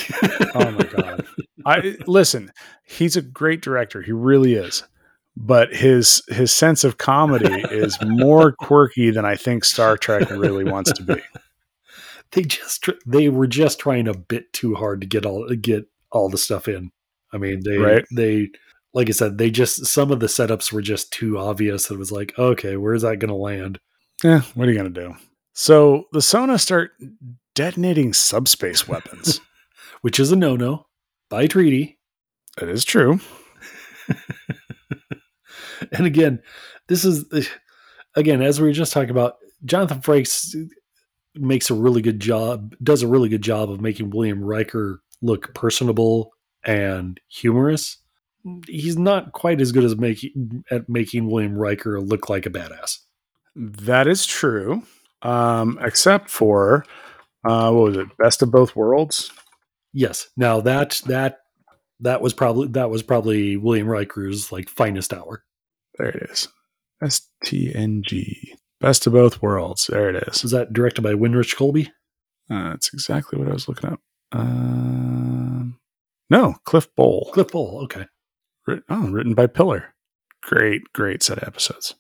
[laughs] Oh my god. I listen, he's a great director. He really is. But his his sense of comedy is more [laughs] quirky than I think Star Trek really wants to be. [laughs] they just they were just trying a bit too hard to get all get all the stuff in. I mean, they Right. they like I said, they just some of the setups were just too obvious. It was like, okay, where's that going to land? Yeah, what are you gonna do? So the Sona start detonating subspace weapons. [laughs] Which is a no no by treaty. that is true. [laughs] And again, this is [sighs] again as we were just talking about. Jonathan Frakes makes a really good job, does a really good job of making William Riker look personable and humorous. He's not quite as good as making at making William Riker look like a badass. That is true. Um, except for uh, what was it? Best of both worlds. Yes. Now that that that was probably that was probably William Riker's like finest hour. There it is. STNG. Best of both worlds. There it is. Is that directed by Winrich Kolbe? Uh, that's exactly what I was looking up. Um, no, Cliff Bole. Cliff Bole. Okay. Oh, written by Piller. Great, great set of episodes.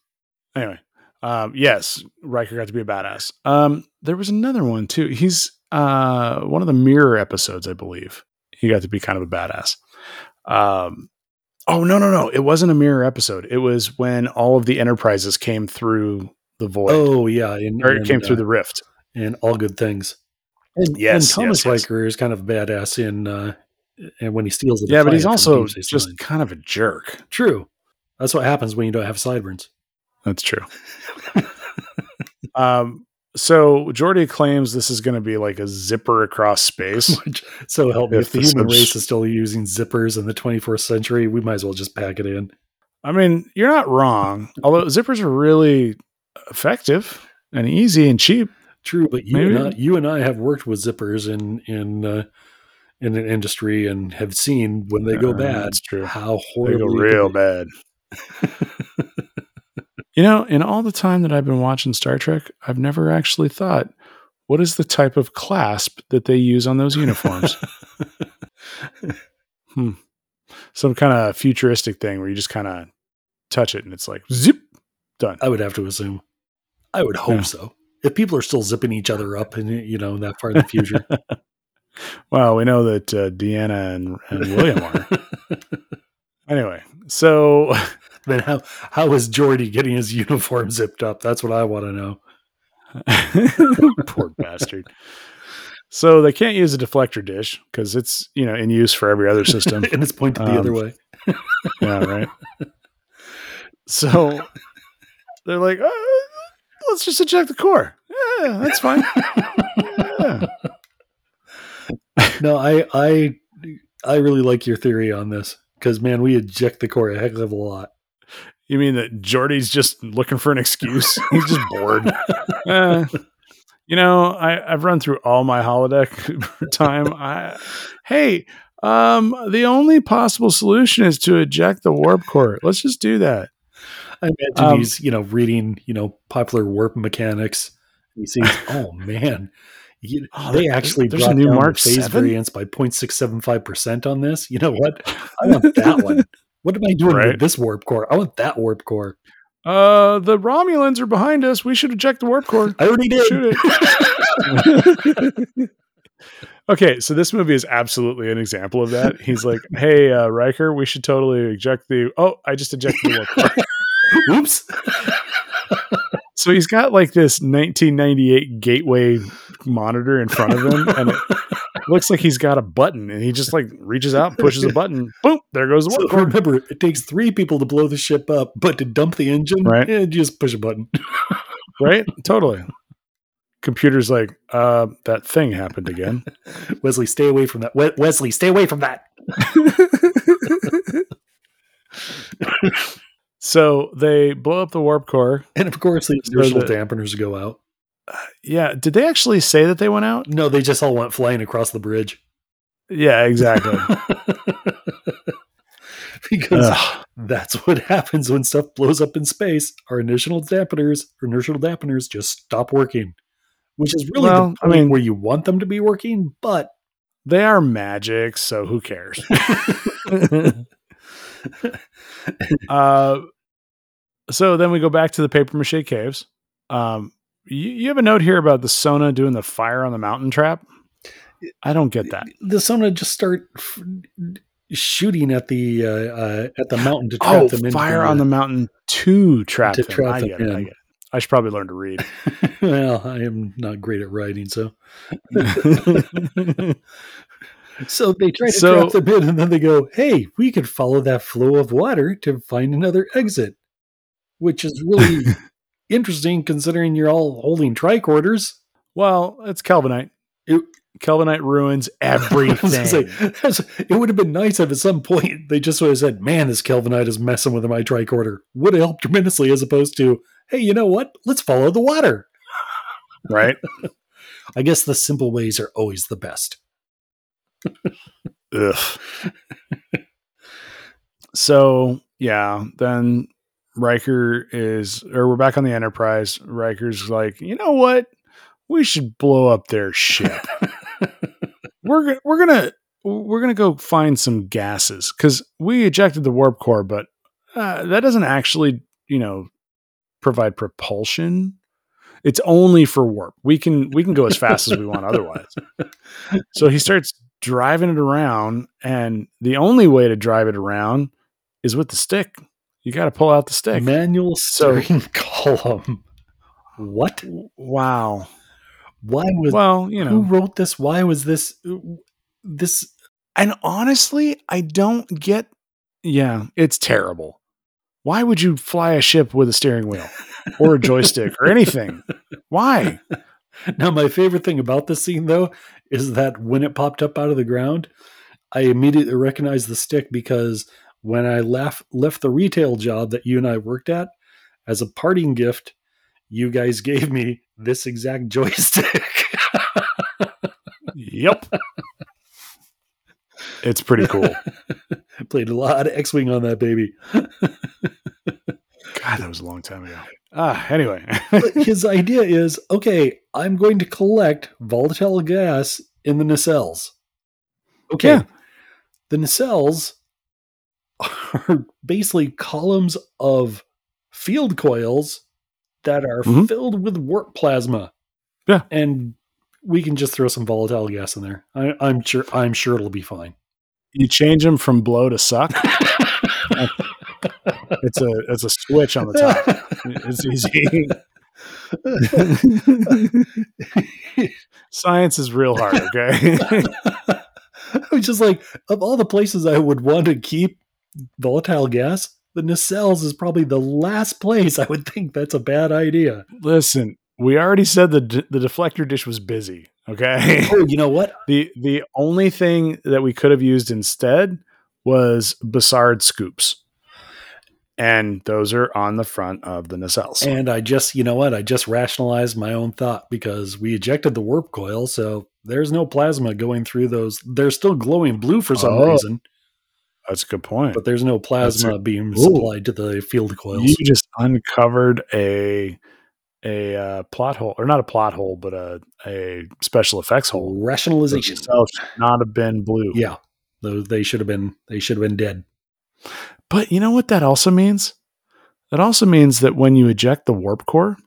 Anyway, um, yes, Riker got to be a badass. Um, there was another one too. He's uh, one of the Mirror episodes, I believe. He got to be kind of a badass. Um, oh no, no, no! It wasn't a Mirror episode. It was when all of the Enterprises came through the void, Oh yeah, and, or it and, came through uh, the rift. and all good things. And, Yes, and Thomas yes, yes. Riker is kind of a badass in uh, and when he steals the Yeah, but he's also just Sign. kind of a jerk. true. That's what happens when you don't have sideburns. That's true. um, so Geordi claims this is going to be like a zipper across space. [laughs] Which, so help me, If if the the human subs- race is still using zippers in the 24th century, we might as well just pack it in. I mean, you're not wrong. Although zippers are really effective and easy and cheap. True, but you Maybe- and I, you and I have worked with zippers in in uh, in an industry and have seen when they go Uh, bad. that's true. How They horrible! go real bad. [laughs] you know, in all the time that I've been watching Star Trek, I've never actually thought, what is the type of clasp that they use on those uniforms? [laughs] hmm. Some kind of futuristic thing where you just kind of touch it and it's like zip done. I would have to assume. I would hope Yeah. so. If people are still zipping each other up, and you know in that far in the future, [laughs] Well, we know that uh, Deanna and, and William are. [laughs] Anyway, so [laughs] then how how is Geordi getting his uniform zipped up? That's what I want to know. [laughs] poor bastard. So they can't use a deflector dish because it's you know in use for every other system. and it's pointed the Um, other way. yeah, right. So they're like, "Uh, let's just eject the core. Yeah, that's fine. Yeah. No, I I I really like your theory on this because man, we eject the core a heck of a lot. You mean that Geordi's just looking for an excuse? [laughs] He's just bored. [laughs] Eh, you know, I, I've run through all my holodeck [laughs] time. I, hey, um, the only possible solution is to eject the warp core. Let's just do that. I imagine Um, he's you know reading you know popular warp mechanics. He sees, oh man, you- Oh, they actually there's a brought new down Mark phase 7? variance by 0.675 percent on this. You know what? I want [laughs] that one. What am I doing Right. with this warp core? I want that warp core. Uh, the Romulans are behind us. We should eject the warp core. I already did. Shoot it. [laughs] okay, so this movie is absolutely an example of that. He's like, "Hey, uh, Riker, we should totally eject the." Oh, I just ejected the warp core. [laughs] Oops. So he's got like this 1998 Gateway monitor in front of him, and it [laughs] looks like he's got a button, and he just like reaches out, and pushes a button, boom, there goes the So remember, it takes three people to blow the ship up, but to dump the engine, Right. eh, just push a button. [laughs] right? Totally. Computer's like, uh, that thing happened again. [laughs] Wesley, stay away from that. We- Wesley, stay away from that. So they blow up the warp core. And of course, the inertial the- dampeners go out. Yeah. Did they actually say that they went out? No, they just all went flying across the bridge. Yeah, exactly. [laughs] because Ugh. that's what happens when stuff blows up in space. Our inertial dampeners, inertial dampeners just stop working, which is really Well, the I mean- where you want them to be working, but they are magic, so who cares? [laughs] [laughs] uh, so then we go back to the paper mache caves. Um, you, you have a note here about the Sona doing the fire on the mountain trap. I don't get that. the Sona just start f- shooting at the uh, uh, at the mountain to trap Oh, them. fire the, on the mountain to trap To them. trap I them get it. I get it. I should probably learn to read. [laughs] well, I am not great at writing, so [laughs] so they try to So- trap them in, and then they go, "Hey, we could follow that flow of water to find another exit," which is really interesting considering you're all holding tricorders. well, it's Kelbonite. It- Kelbonite ruins [laughs] everything. say, it would have been nice if at some point they just would have said, "Man, this Kelbonite is messing with my tricorder." Would have helped tremendously, as opposed to, "Hey, you know what? Let's follow the water." right? [laughs] I guess the simple ways are always the best. Ugh. [laughs] so yeah, then Riker is, or we're back on the Enterprise. Riker's like, you know what? We should blow up their ship. [laughs] we're we're gonna we're gonna go find some gases because we ejected the warp core, but uh, that doesn't actually, you know, provide propulsion. It's only for warp. We can we can go as fast as we want otherwise. So he starts driving it around, and the only way to drive it around is with the stick. You got to pull out the stick. Manual So- steering [laughs] column. What? Wow. Why was Well, you know who wrote this? Why was this this and honestly, I don't get. Yeah, it's terrible. Why would you fly a ship with a steering wheel or a joystick or anything? Why? [laughs] Now my favorite thing about this scene though is that when it popped up out of the ground, I immediately recognized the stick because when I left left the retail job that you and I worked at as a parting gift, you guys [laughs] gave me this exact [laughs] joystick. Yep. It's pretty cool. [laughs] Played a lot of X-wing on that baby. God, that was a long time ago. Ah, anyway. His idea is okay, I'm going to collect volatile gas in the nacelles. Okay. Yeah. The nacelles are basically columns of field coils that are Mhm. filled with warp plasma. Yeah. And we can just throw some volatile gas in there. I, I'm sure I'm sure it'll be fine. you change them from blow to suck. [laughs] It's a it's a switch on the top. It's easy. [laughs] Science is real hard, okay? [laughs] I was just like, of all the places I would want to keep volatile gas, the nacelles is probably the last place I would think that's a bad idea. Listen, we already said the d- the deflector dish was busy, okay? [laughs] Oh, you know what? [laughs] the the only thing that we could have used instead was Bussard scoops. And those are on the front of the nacelles. And I just, you know what? I just rationalized my own thought because we ejected the warp coil, so there's no plasma going through those. They're still glowing blue for some Oh. reason, That's a good point. but there's no plasma being Ooh. supplied to the field coils. you just uncovered a a uh, plot hole, or not a plot hole, but a a special effects hole. Rationalization. Cells should not have been blue. Yeah, they should have been. They should have been dead. But you know what that also means? That also means that when you eject the warp core,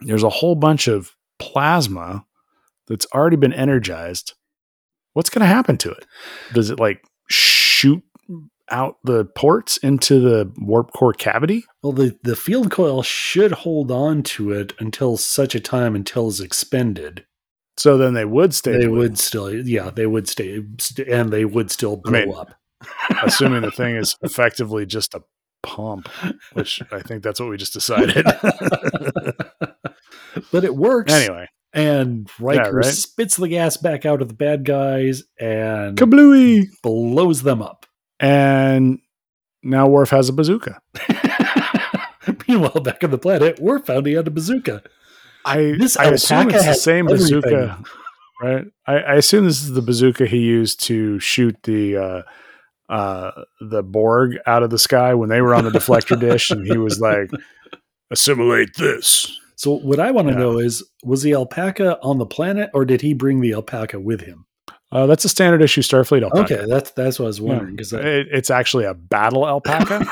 there's a whole bunch of plasma that's already been energized. What's going to happen to it? Does it like shoot out the ports into the warp core cavity? Well, the, the field coil should hold on to it until such a time until it's expended. So then they would stay. they blue, would still, yeah, they would stay, st- and they would still blow mean, up. [laughs] assuming the thing is [laughs] effectively just a pump, which I think that's what we just decided. [laughs] but it works. anyway, And Riker right. spits the gas back out of the bad guys and kablooey! blows them up. And now Worf has a bazooka. [laughs] Meanwhile, back on the planet, we're founding on a bazooka. I This I assume it's the same everything. bazooka, right? I, I assume this is the bazooka he used to shoot the uh, uh, the Borg out of the sky when they were on the deflector [laughs] dish, and he was like, "Assimilate this." So, what I want to Yeah. know is was the alpaca on the planet or did he bring the alpaca with him? Uh, that's a standard issue Starfleet alpaca. Okay, that's that's what I was wondering because It, it's actually a battle alpaca,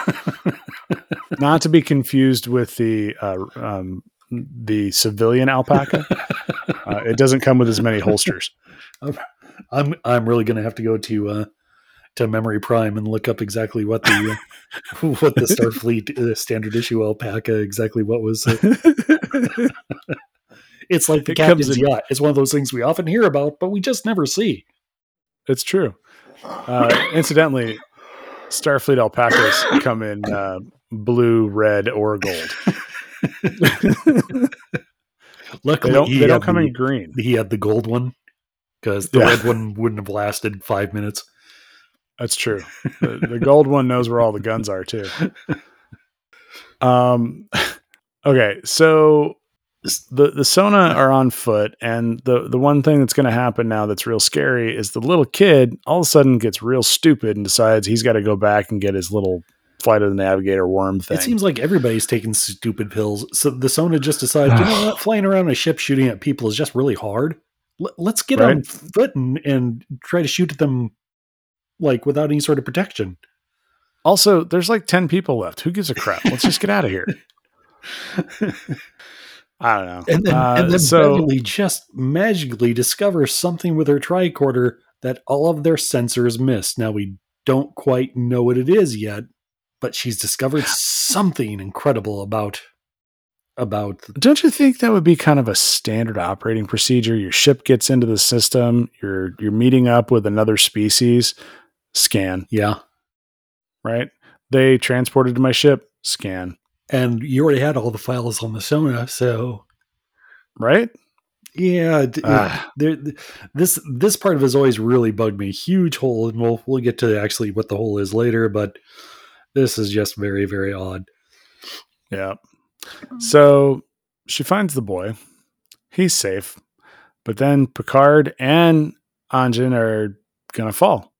[laughs] [laughs] not to be confused with the uh, um, the civilian alpaca. [laughs] Uh, it doesn't come with as many holsters. I'm I'm really going to have to go to uh, to Memory Prime and look up exactly what the uh, what the Starfleet uh, standard issue alpaca exactly what was. It's like the It comes captain's in- yacht. It's one of those things we often hear about, but we just never see. It's true. Uh, incidentally, Starfleet alpacas [coughs] come in uh, blue, red, or gold. [laughs] Luckily, They don't. They don't come the, in green. He had the gold one because the Yeah. red one wouldn't have lasted five minutes. That's true. [laughs] The, the gold one knows where all the guns are too. [laughs] Um. Okay, so the the Sona are on foot, and the the one thing that's going to happen now that's real scary is the little kid all of a sudden gets real stupid and decides he's got to go back and get his little flight of the navigator worm thing. It seems like everybody's taking stupid pills. So the Sona just decides, you know [sighs] what, flying around a ship shooting at people is just really hard. L- let's get on Right. foot and, and try to shoot at them like without any sort of protection. also, there's like ten people left. Who gives a crap? Let's just get out of here. [laughs] I don't know. And then, Uh, and then so Beverly just magically discovers something with her tricorder that all of their sensors missed. Now we don't quite know what it is yet, but she's discovered something incredible about about Don't you think that would be kind of a standard operating procedure? Your ship gets into the system, you're you're meeting up with another species, scan, yeah. right? They transported to my ship, scan, And you already had all the files on the Sona, so right? yeah, d- Ah. there, this this part of it has always really bugged me. Huge hole, and we'll we'll get to actually what the hole is later, but this is just very very odd. Yeah. So she finds the boy. He's safe. But then Picard and Anij are gonna fall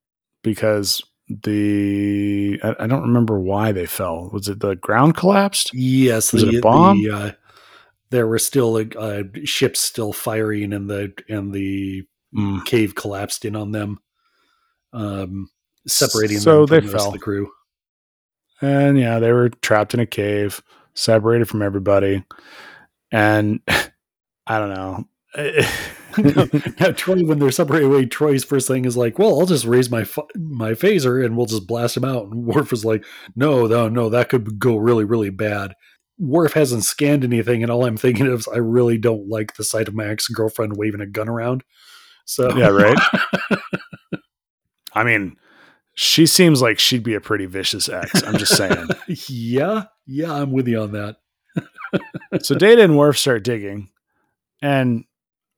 because the I, I don't remember why they fell. Was it the ground collapsed? Yes, Was it a bomb? the, uh, there were still uh, ships still firing, and the and the Mm. cave collapsed in on them, um, separating So them from they the rest fell. of the crew. And yeah, they were trapped in a cave, separated from everybody. And [laughs] I don't know. [laughs] [laughs] now, Troi, when they're separated away, Troi's first thing is like, "Well, I'll just raise my my phaser and we'll just blast him out." And Worf is like, "No, no, no, that could go really, really bad." Worf hasn't scanned anything, and all I'm thinking of is, I really don't like the sight of my ex girlfriend waving a gun around. So, yeah, right. [laughs] I mean, she seems like she'd be a pretty vicious ex. I'm just saying. [laughs] yeah, yeah, I'm with you on that. so Data and Worf start digging, and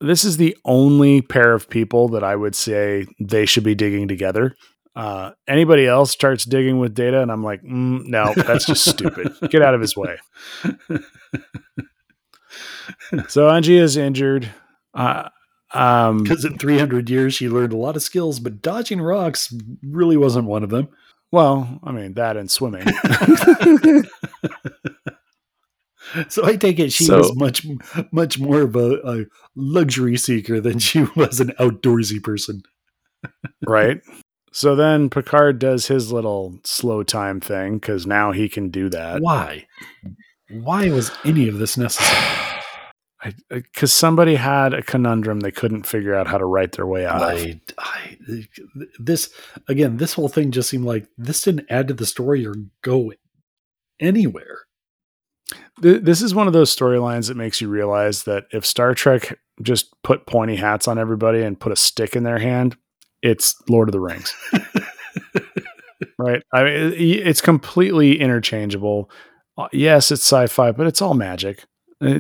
this is the only pair of people that I would say they should be digging together. Uh, anybody else starts digging with Data, and I'm like, mm, no, that's just [laughs] stupid. Get out of his way. So Angie is injured. Uh, um, Because in 300 years, she learned a lot of skills, but dodging rocks really wasn't one of them. well, I mean that and swimming. [laughs] [laughs] [laughs] So I take it she So- was much, much more of a, a luxury seeker than she [laughs] was an outdoorsy person. right? So then Picard does his little slow time thing because now he can do that. Why? Why was any of this necessary? [sighs] Because somebody had a conundrum they couldn't figure out how to write their way out of. I, I, this again, this whole thing just seemed like this didn't add to the story or go anywhere. Th- this is one of those storylines that makes you realize that if Star Trek just put pointy hats on everybody and put a stick in their hand, it's Lord of the Rings. [laughs] right? I mean, it's completely interchangeable. Uh, Yes, it's sci-fi, but it's all magic.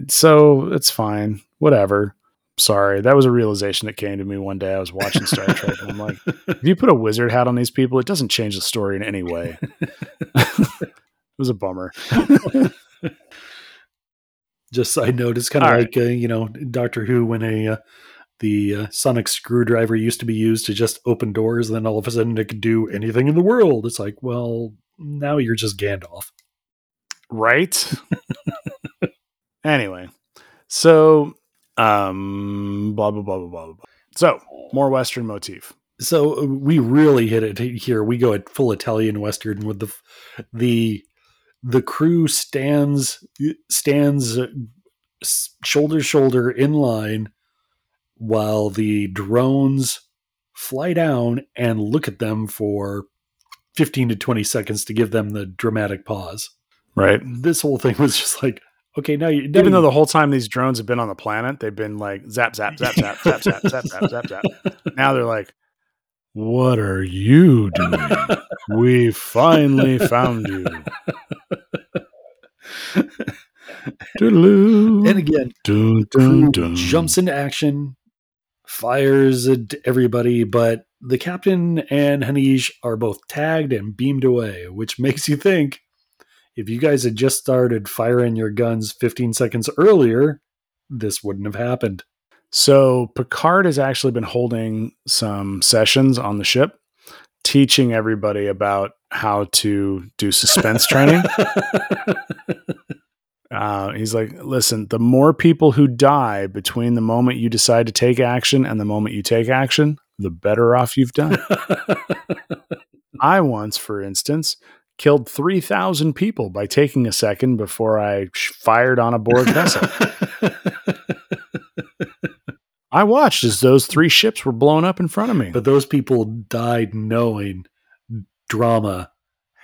So it's fine. Whatever. Sorry, that was a realization that came to me one day. I was watching Star Trek, and I'm like, if you put a wizard hat on these people, it doesn't change the story in any way. [laughs] it was a bummer. [laughs] Just side note, it's kind of like uh, you know Doctor Who when a uh, the uh, sonic screwdriver used to be used to just open doors, and then all of a sudden it could do anything in the world. It's like, well, now you're just Gandalf. right anyway so um blah blah blah blah blah blah blah. so more western motif So uh, we really hit it here. We go at full Italian Western with the the the crew stands stands shoulder to shoulder in line while the drones fly down and look at them for 15 to 20 seconds to give them the dramatic pause. right This whole thing was just like, okay, now you even though the whole time these drones have been on the planet they've been like zap zap zap zap zap zap zap zap zap zap [laughs] now they're like what are you doing we finally found you. [laughs] [laughs] and again, Dun, dun, dun. jumps into action, fires at everybody, but the captain and Hanish are both tagged and beamed away, which [laughs] makes you think if you guys had just started firing your guns 15 seconds earlier, this wouldn't have happened. So Picard has actually been holding some sessions on the ship, teaching everybody about how to do suspense training. [laughs] Uh, he's like, listen, the more people who die between the moment you decide to take action and the moment you take action, the better off you've done. [laughs] I once, for instance, killed 3,000 people by taking a second before I sh- fired on a board vessel. [laughs] I watched as those three ships were blown up in front of me. but those people died knowing drama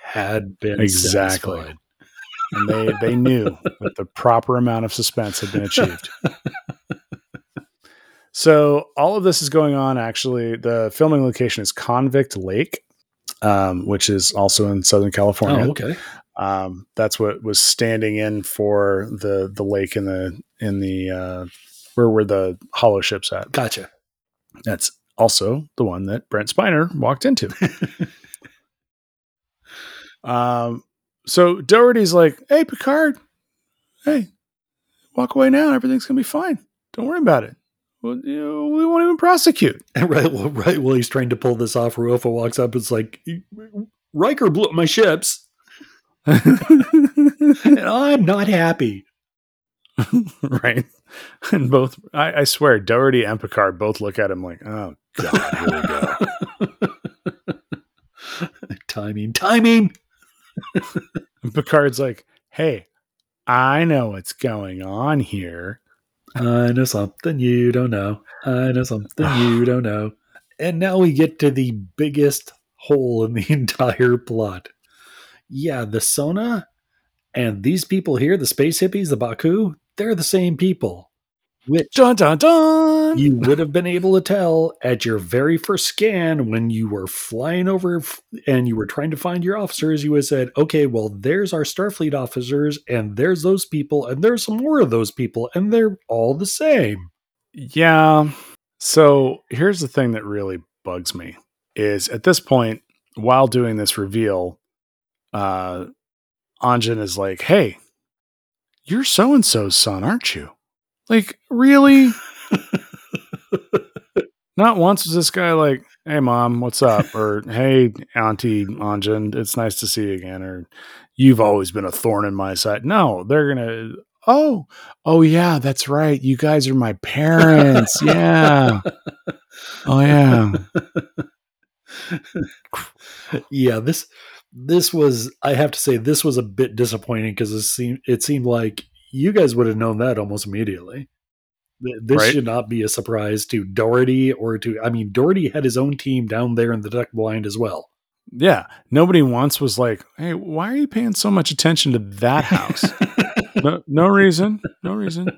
had been Exactly. satisfied. and they they knew that the proper amount of suspense had been achieved. [laughs] so all of this is going on. Actually, the filming location is Convict Lake, um, which is also in Southern California. Oh, okay. Um, that's what was standing in for the the lake in the in the uh, where were the holoships at. Gotcha. That's also the one that Brent Spiner walked into. [laughs] um, so Dougherty's like, "Hey, Picard, hey, walk away now. Everything's gonna be fine. Don't worry about it. Well, you know, we won't even prosecute." [laughs] right, well, right. While he's trying to pull this off, Ruafo walks up. It's like Riker blew up my ships, [laughs] and I'm not happy. right? [laughs] And both, I, I swear, Dougherty and Picard both look at him like, "Oh God, here we go." [laughs] timing, timing. [laughs] And Picard's like, "Hey, I know what's going on here." I know something you don't know. I know something you [sighs] don't know. And now we get to the biggest hole in the entire plot. Yeah, the Sona and these people here, the space hippies, the Ba'ku, they're the same people. Which Dun dun dun. you would have been able to tell at your very first scan when you were flying over and you were trying to find your officers. You would have said, okay, well, there's our Starfleet officers, and there's those people, and there's some more of those people, and they're all the same. Yeah. So here's the thing that really bugs me is at this point, while doing this reveal, uh Anij is like, Hey, you're so and so's son, aren't you? Like, really? [laughs] Not once was this guy like, Hey mom, what's up? Or hey Auntie Anij, it's nice to see you again, or you've always been a thorn in my side. No, they're gonna Oh, oh yeah, that's right. You guys are my parents. [laughs] Yeah. Oh yeah. [laughs] yeah, this this was I have to say this was a bit disappointing because it seemed it seemed like you guys would have known that almost immediately. This Right. should not be a surprise to Dougherty or to. I mean, Dougherty had his own team down there in the duck blind as well. Yeah. Nobody once was like, hey, why are you paying so much attention to that house? [laughs] no, no reason. No reason.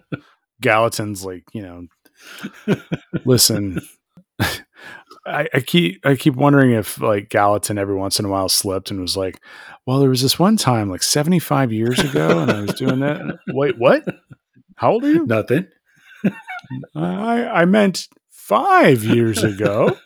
Gallatin's like, you know, listen. I, I keep I keep wondering if like Gallatin every once in a while slipped and was like, well, there was this one time like 75 years ago, and I was doing that. Wait, what? How old are you? Nothing. Uh, I I meant five years ago.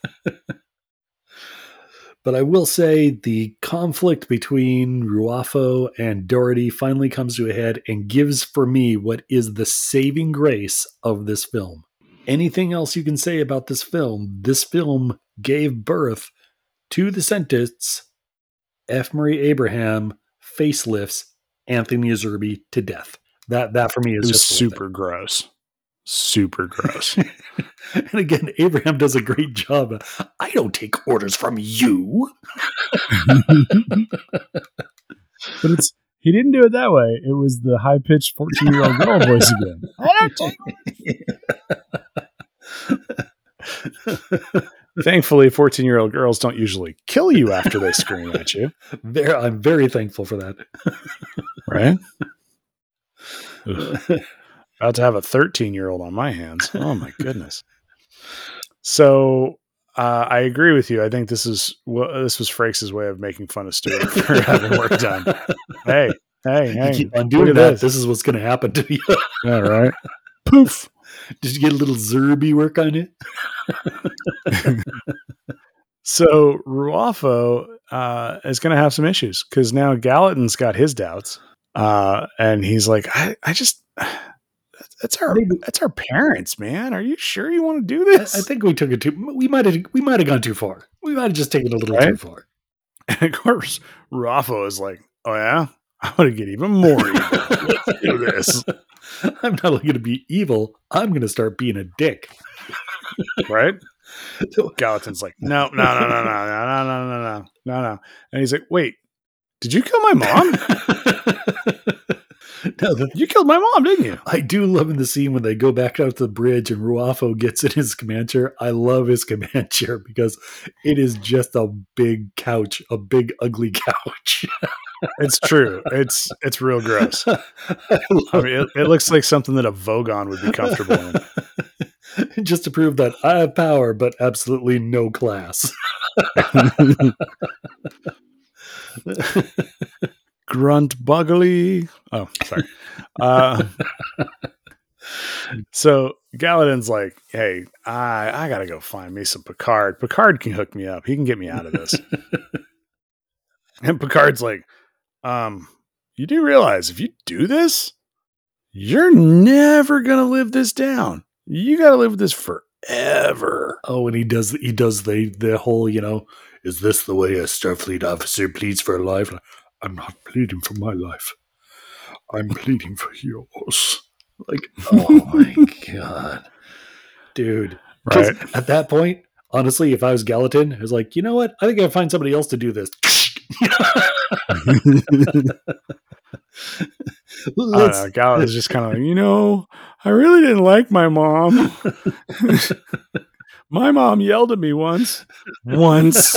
But I will say the conflict between Ruafo and Dougherty finally comes to a head and gives for me what is the saving grace of this film. Anything else you can say about this film? This film gave birth to the sentence F. Murray Abraham facelifts Anthony Zerbe to death. That that for me It is was just worth super gross. Super gross. [laughs] and again, Abraham does a great job. I don't take orders from you. [laughs] But it's he didn't do it that way. It was the high pitched fourteen year old girl voice again. [laughs] I don't take Thankfully, fourteen year old girls don't usually kill you after they scream at you, Very, I'm very thankful for that. right? About to have a thirteen year old on my hands. Oh my goodness. So uh, I agree with you. I think this is well, this was Frakes' way of making fun of Stuart [laughs] for having work done. Hey, hey, you hey! keep on doing that. this. This is what's going to happen to you. Yeah, right. Poof. Did you get a little Zerbe work on it? [laughs] So Ruafo uh, is going to have some issues because now Gallatin's got his doubts, uh, and he's like, "I, I just that's our Maybe- that's our parents, man. Are you sure you want to do this?" I think we took it too. We might have. We might have gone too far. We might have just taken it a little too far. [laughs] and of course, Ruafo is like, "Oh yeah, I'm going to get even more [laughs] evil. Do this, I'm not only going to be evil. I'm going to start being a dick. right?" Gallatin's like, "No, no, no, no, no, no, no, no, no, no, no, no," and he's like, "Wait, did you kill my mom? no, the, You killed my mom, didn't you?" I do love in the scene when they go back out to the bridge and Ruafo gets in his command chair. I love his command chair because it is just a big couch, a big ugly couch. It's true. It's it's real gross. [laughs] I I mean, it, it looks like something that a Vogon would be comfortable in. [laughs] just to prove that I have power, but absolutely no class. [laughs] Grunt buggly. Oh, sorry. Uh, so Gallatin's like, "Hey, I I gotta go find me some Picard. Picard can hook me up. He can get me out of this." and Picard's like, "Um, you do realize if you do this, you're never gonna live this down. You gotta live with this forever." Oh, and he does he does the the whole, you know, is this the way a Starfleet officer pleads for life? I'm not pleading for my life. I'm pleading for yours. Like, [laughs] oh my god. dude! Right. At that point, honestly, if I was Gallatin, I was like, you know what? I think I'd find somebody else to do this. [laughs] I is just kind of like, you know, I really didn't like my mom. [laughs] my mom yelled at me once. Once. [laughs]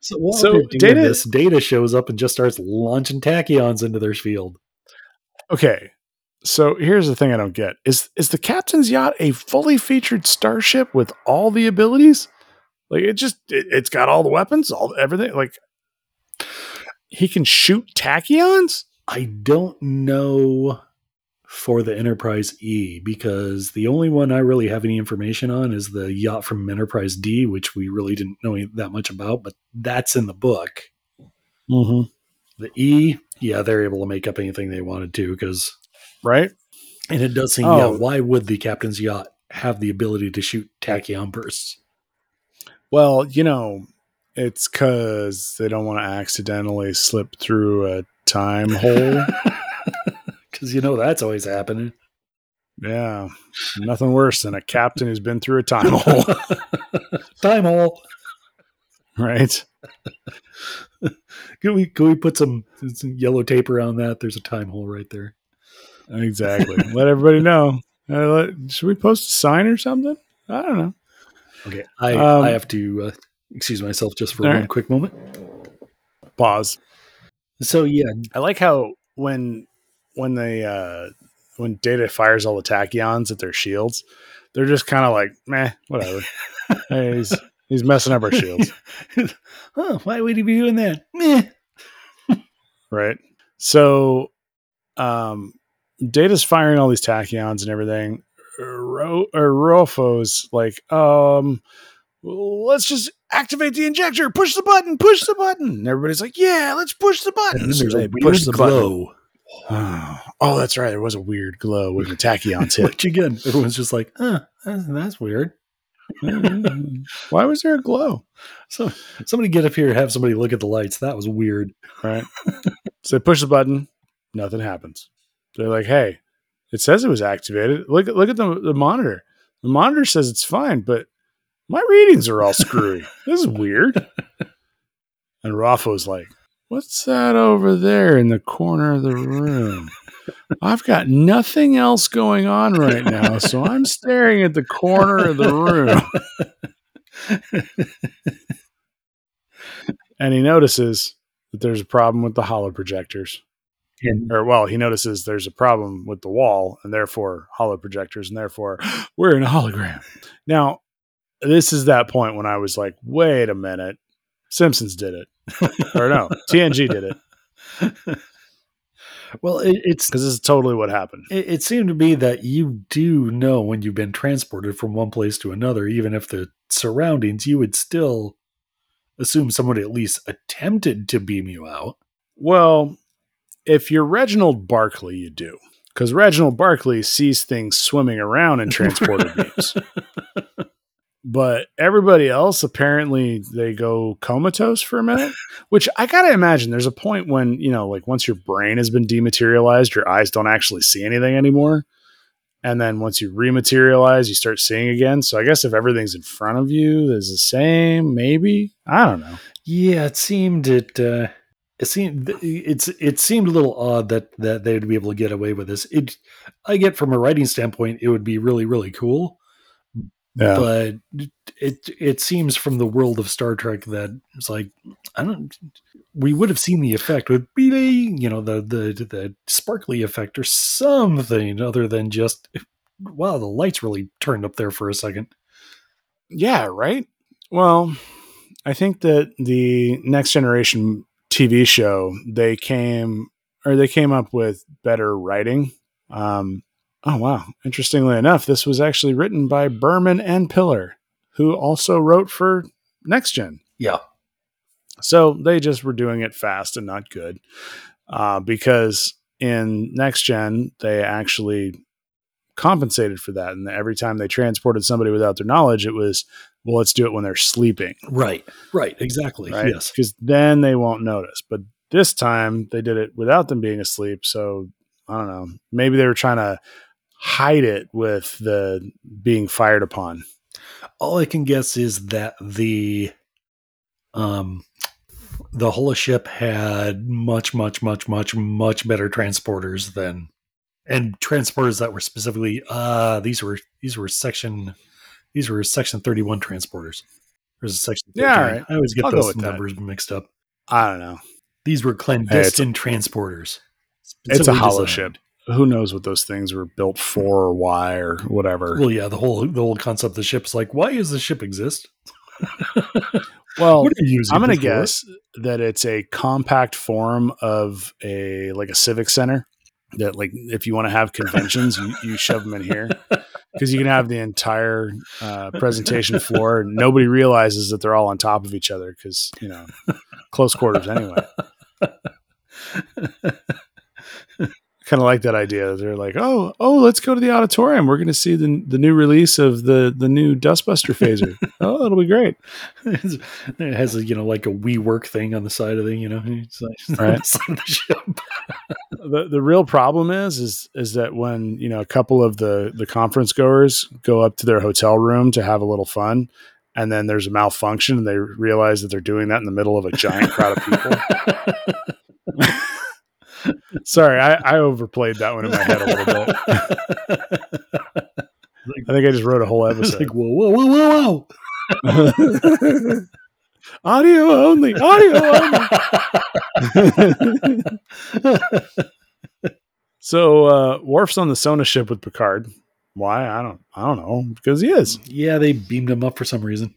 so while So doing Data- this, Data shows up and just starts launching tachyons into their field. Okay. So here's the thing I don't get. Is is the captain's yacht a fully featured starship with all the abilities? Like it just it, it's got all the weapons, all everything. Like he can shoot tachyons? I don't know for the Enterprise E because the only one I really have any information on is the yacht from Enterprise D, which we really didn't know that much about, but that's in the book. Mm-hmm. The E, yeah, they're able to make up anything they wanted to because, Right? and it does seem, Oh. yeah, why would the captain's yacht have the ability to shoot tachyon bursts? Well, you know, it's because they don't want to accidentally slip through a time [laughs] hole. Because you know that's always happening. yeah, nothing worse than a captain who's been through a time [laughs] hole, Time hole. right? [laughs] can we can we put some, some yellow tape around that? There's a time hole right there. Exactly. Let everybody know. Uh, let- should we post a sign or something? I don't know. Okay, I Um, I have to uh, excuse myself just for one right. quick moment. Pause. So yeah, I like how when when they uh when Data fires all the tachyons at their shields, they're just kind of like, meh, whatever. [laughs] hey, he's he's messing up our shields, [laughs] oh, why would he be doing that? Meh. right? So, um, Data's firing all these tachyons and everything. Ro- Ruafo's like, um, let's just activate the injector. Push the button. Push the button. And everybody's like, yeah, let's push the button. And So they push the button. glow. [sighs] Oh, that's right. There was a weird glow when the tachyons [laughs] hit. Which again, everyone's just like, huh, that's, that's weird. [laughs] Why was there a glow? So somebody get up here and have somebody look at the lights. That was weird. Right. so push the button, nothing happens. They're like, "Hey, it says it was activated. Look at look at the the monitor. The monitor says it's fine, but my readings are all [laughs] screwy. this is weird." And Ruafo's like, "What's that over there in the corner of the room?" I've got nothing else going on right now, so I'm staring at the corner of the room. and he notices that there's a problem with the holo projectors. And mm-hmm. Or, well, he notices there's a problem with the wall and therefore holo projectors, and therefore [gasps] we're in a hologram. Now, this is that point when I was like, wait a minute. Simpsons did it. or no, [laughs] TNG did it well, it, it's because this is totally what happened. it, it seemed to be that you do know when you've been transported from one place to another, even if the surroundings, you would still assume someone at least attempted to beam you out. Well, if you're Reginald Barclay, you do. Because Reginald Barclay sees things swimming around in transporter [laughs] beams. But everybody else, apparently, they go comatose for a minute, which I got to imagine there's a point when, you know, like once your brain has been dematerialized, your eyes don't actually see anything anymore. And then once you rematerialize, you start seeing again. So I guess if everything's in front of you is the same, maybe. I don't know. Yeah, it seemed it. Uh, it seemed it's it seemed a little odd that that they'd be able to get away with this. It, I get from a writing standpoint, it would be really really cool, Yeah. but it it seems from the world of Star Trek that it's like I don't. We would have seen the effect with really, you know, the the the sparkly effect or something other than just wow, the lights really turned up there for a second. Yeah, right. Well, I think that the next generation TV show they came or they came up with better writing. Um, oh wow! Interestingly enough, this was actually written by Berman and Piller, who also wrote for Next Gen. Yeah, So they just were doing it fast and not good. Uh, because in next gen, they actually compensated for that. And every time they transported somebody without their knowledge, it was, well, let's do it when they're sleeping. right, right, exactly. Right. Yes, Because then they won't notice. But this time they did it without them being asleep. So I don't know. Maybe they were trying to hide it with the being fired upon. all I can guess is that the um the holoship had much, much, much, much, much better transporters than and transporters that were specifically uh these were these were section these were section 31 transporters. There's a section 13. Yeah, all right. I always get I'll those with that. numbers mixed up. I don't know. These were clandestine transporters. It's a hollow designed. ship. Who knows what those things were built for or why or whatever. Well, yeah, the whole the whole concept of the ship is like, why does the ship exist? [laughs] Well, what are you using? I'm going to guess that it's a compact form of a like a civic center. That like if you want to have conventions, you, you shove them in here [laughs] because you can have the entire uh, presentation floor. and Nobody realizes that they're all on top of each other because you know close quarters anyway. [laughs] kind of like that idea. They're like, oh, oh, let's go to the auditorium. We're going to see the the new release of the the new Dustbuster phaser. [laughs] oh, that'll be great. it has a you know like a we work thing on the side of the you know it's like [laughs] Right. on the side of the ship. [laughs] the the real problem is is is that when you know a couple of the the conference goers go up to their hotel room to have a little fun and then there's a malfunction and they realize that they're doing that in the middle of a giant crowd of people. Sorry, I, I overplayed that one in my head a little bit. [laughs] I think I just wrote a whole episode. like, whoa, whoa, whoa, whoa, whoa. [laughs] audio only, audio only. [laughs] so uh Worf's on the Sona ship with Picard. Why? I don't I don't know. Because he is. yeah, they beamed him up for some reason.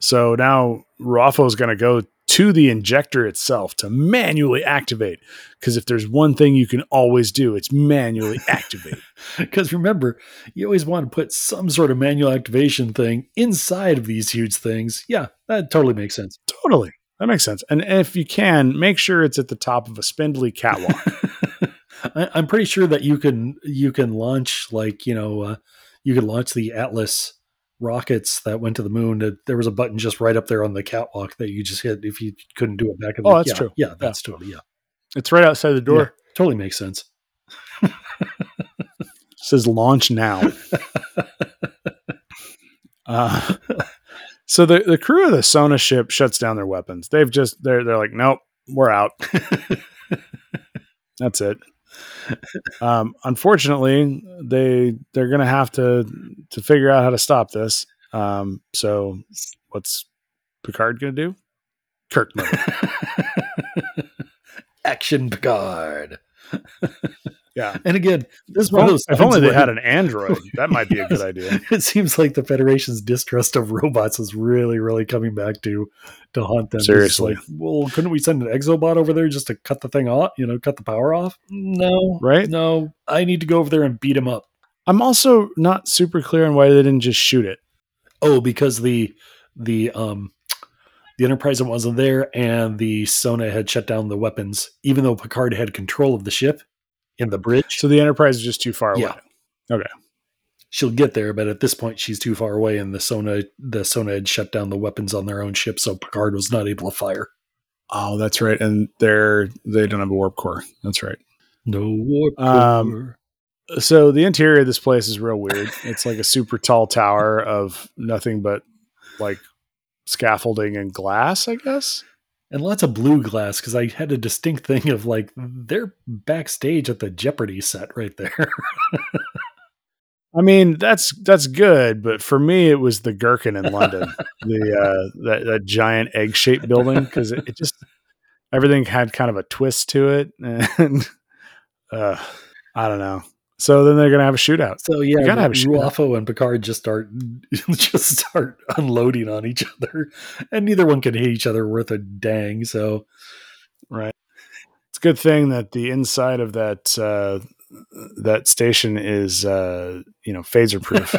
So now Ruafo's gonna go to the injector itself to manually activate. Because if there's one thing you can always do, it's manually [laughs] activate. Because remember, you always want to put some sort of manual activation thing inside of these huge things. Yeah, that totally makes sense. totally. That makes sense. And if you can, make sure it's at the top of a spindly catwalk. [laughs] I, I'm pretty sure that you can you can launch like you know uh, you can launch the Atlas rockets that went to the moon. Uh, There was a button just right up there on the catwalk that you just hit if you couldn't do it back in the Oh, that's yeah, true. Yeah, that's totally yeah. it's right outside the door. Yeah, totally makes sense. It [laughs] says launch now. [laughs] uh, so the, the crew of the Sona ship shuts down their weapons. They've just they're they're like, nope, we're out. [laughs] That's it. Um, unfortunately, they they're gonna have to to figure out how to stop this. Um, so what's Picard gonna do? Kirk mode. [laughs] Action Picard. [laughs] Yeah. And again, this is If one of only, those if only they where- had [laughs] an android, that might be a good idea. [laughs] It seems like the Federation's distrust of robots is really, really coming back to to haunt them. Seriously. like, well, couldn't we send an exobot over there just to cut the thing off? You know, cut the power off? No, Right? No, I need to go over there and beat him up. I'm also not super clear on why they didn't just shoot it. Oh, because the the um the Enterprise wasn't there, and the Sona had shut down the weapons, even though Picard had control of the ship in the bridge. So the Enterprise is just too far away. Yeah. she'll get there, but at this point she's too far away, and the Sona the Sona had shut down the weapons on their own ship, so Picard was not able to fire. Oh, that's right. And they're they don't have a warp core. That's right. No warp. Um, core. So the interior of this place is real weird. it's like a super tall tower of nothing but like scaffolding and glass, I guess. And lots of blue glass because I had a distinct thing of like they're backstage at the Jeopardy set right there. [laughs] I mean, that's that's good, but for me, it was the Gherkin in London, the uh, that, that giant egg shaped building because it, it just everything had kind of a twist to it, [laughs] and uh, I don't know. So then they're gonna have a shootout. So yeah, You gotta have a shootout. Ruafo and Picard just start [laughs] just start unloading on each other, and neither one can hit each other worth a dang. So Right. It's a good thing that the inside of that uh, that station is uh, you know phaser proof.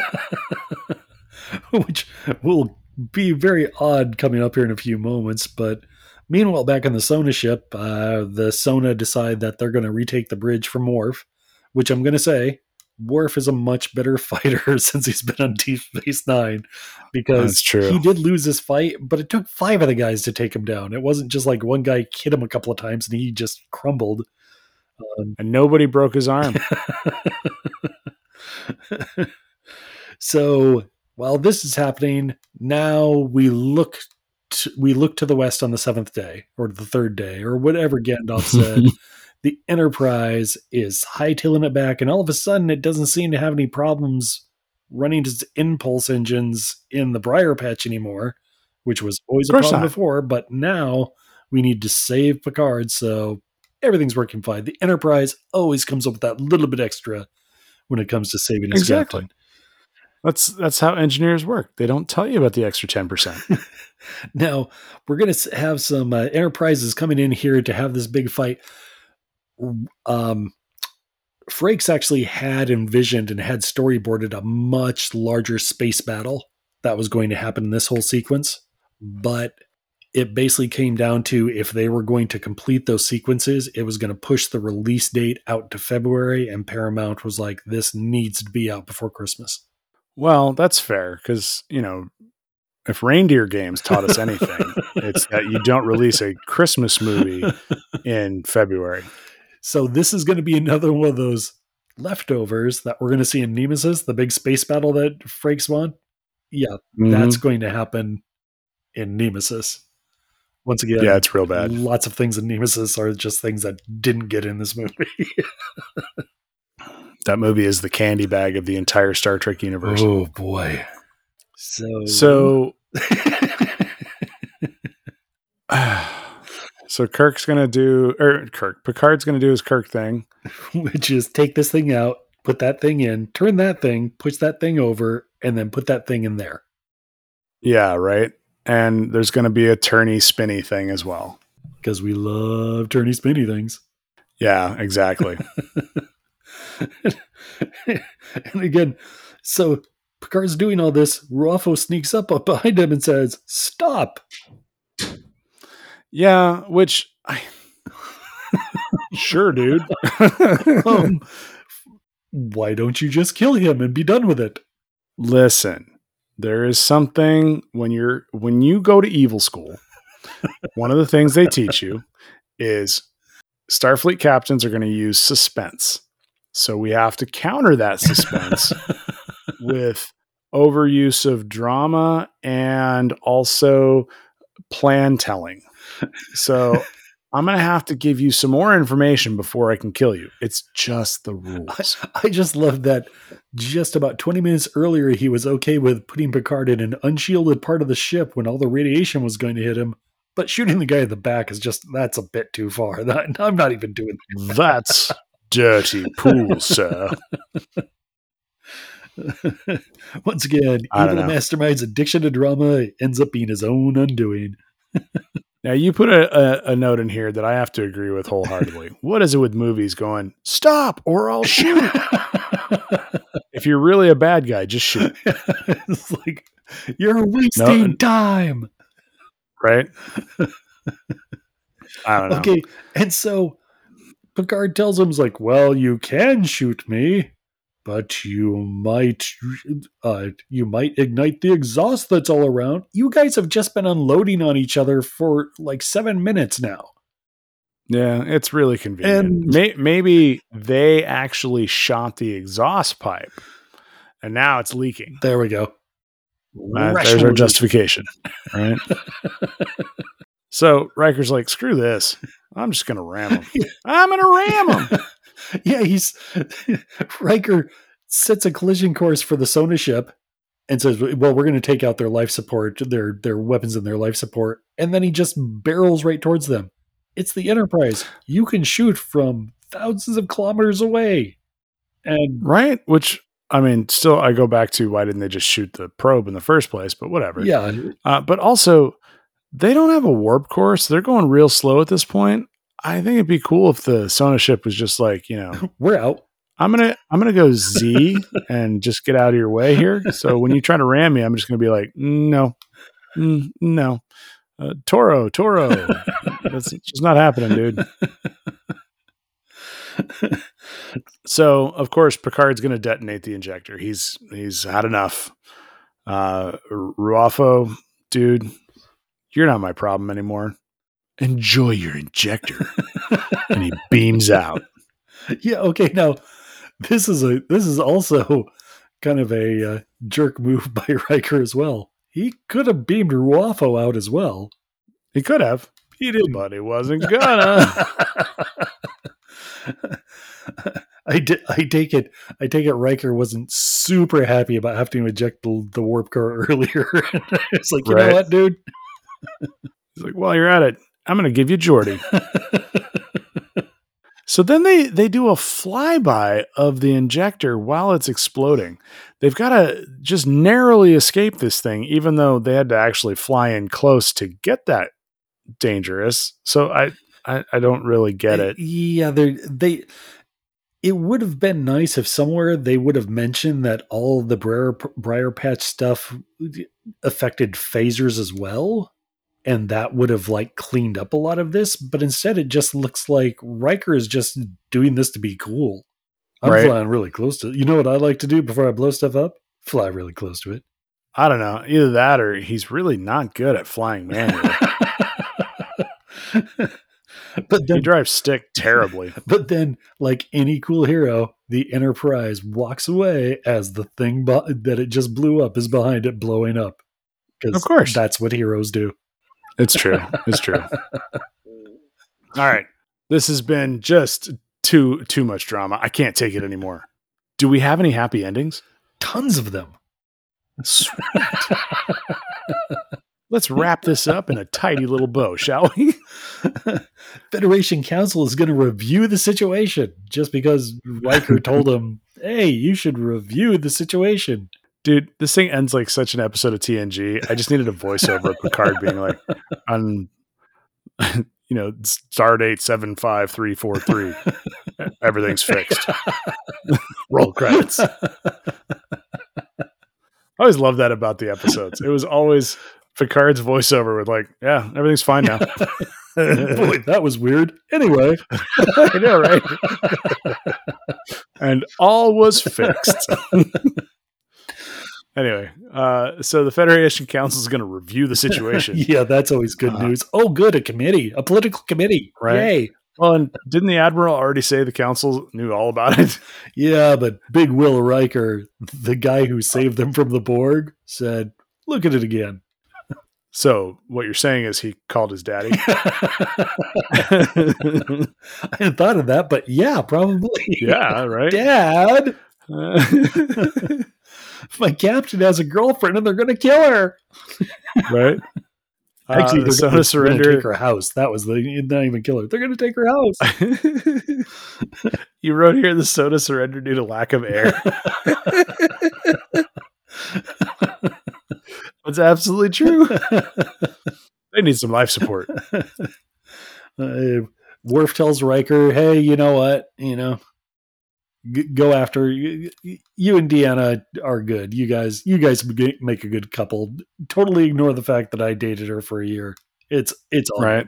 [laughs] which will be very odd coming up here in a few moments. But meanwhile, back in the Sona ship, uh, the Sona decide that they're going to retake the bridge from Worf, which I'm going to say. Worf is a much better [laughs] fighter [laughs] since he's been on Deep Space Nine because he did lose his fight, but it took five of the guys to take him down. It wasn't just like one guy hit him a couple of times and he just crumbled. Um, and nobody broke his arm. [laughs] so while this is happening, now we look to, we look to the west on the seventh day or the third day or whatever Gandalf said. The Enterprise is hightailing it back, and all of a sudden, it doesn't seem to have any problems running its impulse engines in the Briar Patch anymore, which was always a problem not. before. But now we need to save Picard, so everything's working fine. The Enterprise always comes up with that little bit extra when it comes to saving Exactly. captain. That's that's how engineers work. They don't tell you about the extra ten percent. [laughs] Now we're going to have some uh, enterprises coming in here to have this big fight. Um, Frakes actually had envisioned and had storyboarded a much larger space battle that was going to happen in this whole sequence, but it basically came down to if they were going to complete those sequences, it was going to push the release date out to February, and Paramount was like, "This needs to be out before Christmas." Well, that's fair because you know if reindeer games taught us anything, it's that you don't release a Christmas movie [laughs] in February. So this is going to be another one of those leftovers that we're going to see in Nemesis, the big space battle that Frakes won. yeah, Mhm. that's going to happen in Nemesis. Once again, yeah, it's real bad. lots of things in Nemesis are just things that didn't get in this movie. [laughs] That movie is the candy bag of the entire Star Trek universe. oh boy. So So, [laughs] [sighs] [sighs] so Kirk's gonna do, or Kirk Picard's gonna do his Kirk thing. [laughs] which is take this thing out, put that thing in, turn that thing, push that thing over, and then put that thing in there. Yeah, right. And there's gonna be a turny spinny thing as well. Because we love turny spinny things. Yeah, exactly. [laughs] and again, so Picard's doing all this. Ruafo sneaks up, up behind him and says, Stop. Yeah, which I [laughs] sure, dude. [laughs] Um, why don't you just kill him and be done with it? Listen, there is something when you're when you go to evil school. one of the things they teach you is Starfleet captains are going to use suspense. So we have to counter that suspense [laughs] with overuse of drama and also plan telling. So I'm going to have to give you some more information before I can kill you. It's just the rules. [laughs] I just love that just about 20 minutes earlier, he was okay with putting Picard in an unshielded part of the ship when all the radiation was going to hit him. But shooting the guy in the back is just, that's a bit too far. That- [laughs] I'm not even doing that. That's dirty pool, sir. [laughs] Once again, even know. mastermind's addiction to drama ends up being his own undoing. Now you put a, a, a note in here that I have to agree with wholeheartedly. [laughs] what is it with movies going, stop or I'll [laughs] shoot? if you're really a bad guy, just shoot, [laughs] it's like, you're wasting No. time. right? I don't know. Okay, and so Picard tells him, "He's like, well, you can shoot me, but you might, uh, you might ignite the exhaust that's all around. You guys have just been unloading on each other for like seven minutes now. Yeah, it's really convenient. And- May, maybe they actually shot the exhaust pipe and now it's leaking. There we go. Uh, there's our justification, right? [laughs] so Riker's like, screw this. I'm just going to ram him. [laughs] I'm going to ram him. [laughs] [laughs] yeah, he's [laughs] Riker sets a collision course for the Sona ship and says, "Well, we're going to take out their life support, their their weapons and their life support." And then he just barrels right towards them. It's the Enterprise. You can shoot from thousands of kilometers away. And Right? Which, I mean, still, I go back to why didn't they just shoot the probe in the first place? But whatever. yeah, Uh, but also, they don't have a warp course. They're going real slow at this point. I think it'd be cool if the Sona ship was just like, you know, [laughs] we're out. I'm gonna I'm gonna go Z [laughs] and just get out of your way here. So when you try to ram me, I'm just gonna be like, no, mm, no, uh, Toro, Toro. That's just not happening, dude. [laughs] So of course Picard's gonna detonate the injector. He's he's had enough. Uh, Ruafo, dude, you're not my problem anymore. Enjoy your injector, [laughs] and he beams out. yeah, okay. Now this is a this is also kind of a uh, jerk move [laughs] by Riker as well. He could have beamed Ruafo out as well. He could have, He didn't. but he wasn't gonna. [laughs] I, di- I take it. I take it. Riker wasn't super happy about having to eject the, the warp core earlier. it's like, you Right. know what, dude? He's like, while you're at it, I'm going to give you Geordi. [laughs] So then they they do a flyby of the injector while it's exploding. They've got to just narrowly escape this thing, even though they had to actually fly in close to get that dangerous. So I I, I don't really get it. Yeah, they they. It would have been nice if somewhere they would have mentioned that all the Briar, Briar Patch stuff affected phasers as well, and that would have like cleaned up a lot of this. But instead, it just looks like Riker is just doing this to be cool. I'm Right. flying really close to. You know what I like to do before I blow stuff up? Fly really close to it. I don't know. Either that or he's really not good at flying manually. [laughs] but He drives stick terribly. [laughs] but then, like any cool hero, the Enterprise walks away as the thing bu- that it just blew up is behind it blowing up. 'Cause Of course. that's what heroes do. It's true. It's true. [laughs] All right. This has been just too too much drama. I can't take it anymore. Do we have any happy endings? Tons of them. Let's wrap this up in a tidy little bow, shall we? [laughs] Federation Council is going to review the situation just because Riker told him, "Hey, you should review the situation." Dude, this thing ends like such an episode of TNG. I just needed a voiceover of Picard being like, [laughs] on, [laughs] you know, stardate 75343. [laughs] Everything's fixed. Roll credits. I always love that about the episodes. It was always Picard's voiceover with like, yeah, everything's fine now. Boy, that was weird. Anyway, I know, right? and all was fixed. Anyway, uh, so the Federation Council is going to review the situation. [laughs] yeah, that's always good Uh, news. Oh, good, a committee, a political committee. Right. Yay. Well, and didn't the admiral already say the council knew all about it? [laughs] Yeah, but Big Will Riker, the guy who saved them from the Borg, said, "Look at it again." So what you're saying is he called his daddy. [laughs] I hadn't thought of that, but yeah, probably. yeah, right. Dad, Uh, [laughs] my captain has a girlfriend and they're going to kill her. right. [laughs] Actually, uh, they're going to to take her house. That was the not even kill her. They're going to take her house. [laughs] you wrote here the Sona surrendered due to lack of air. That's absolutely true. They need some life support. uh, Worf tells Riker, "Hey, you know what? You know, g- go after you, you and Deanna are good. You guys, you guys make a good couple. Totally ignore the fact that I dated her for a year. It's it's all Right.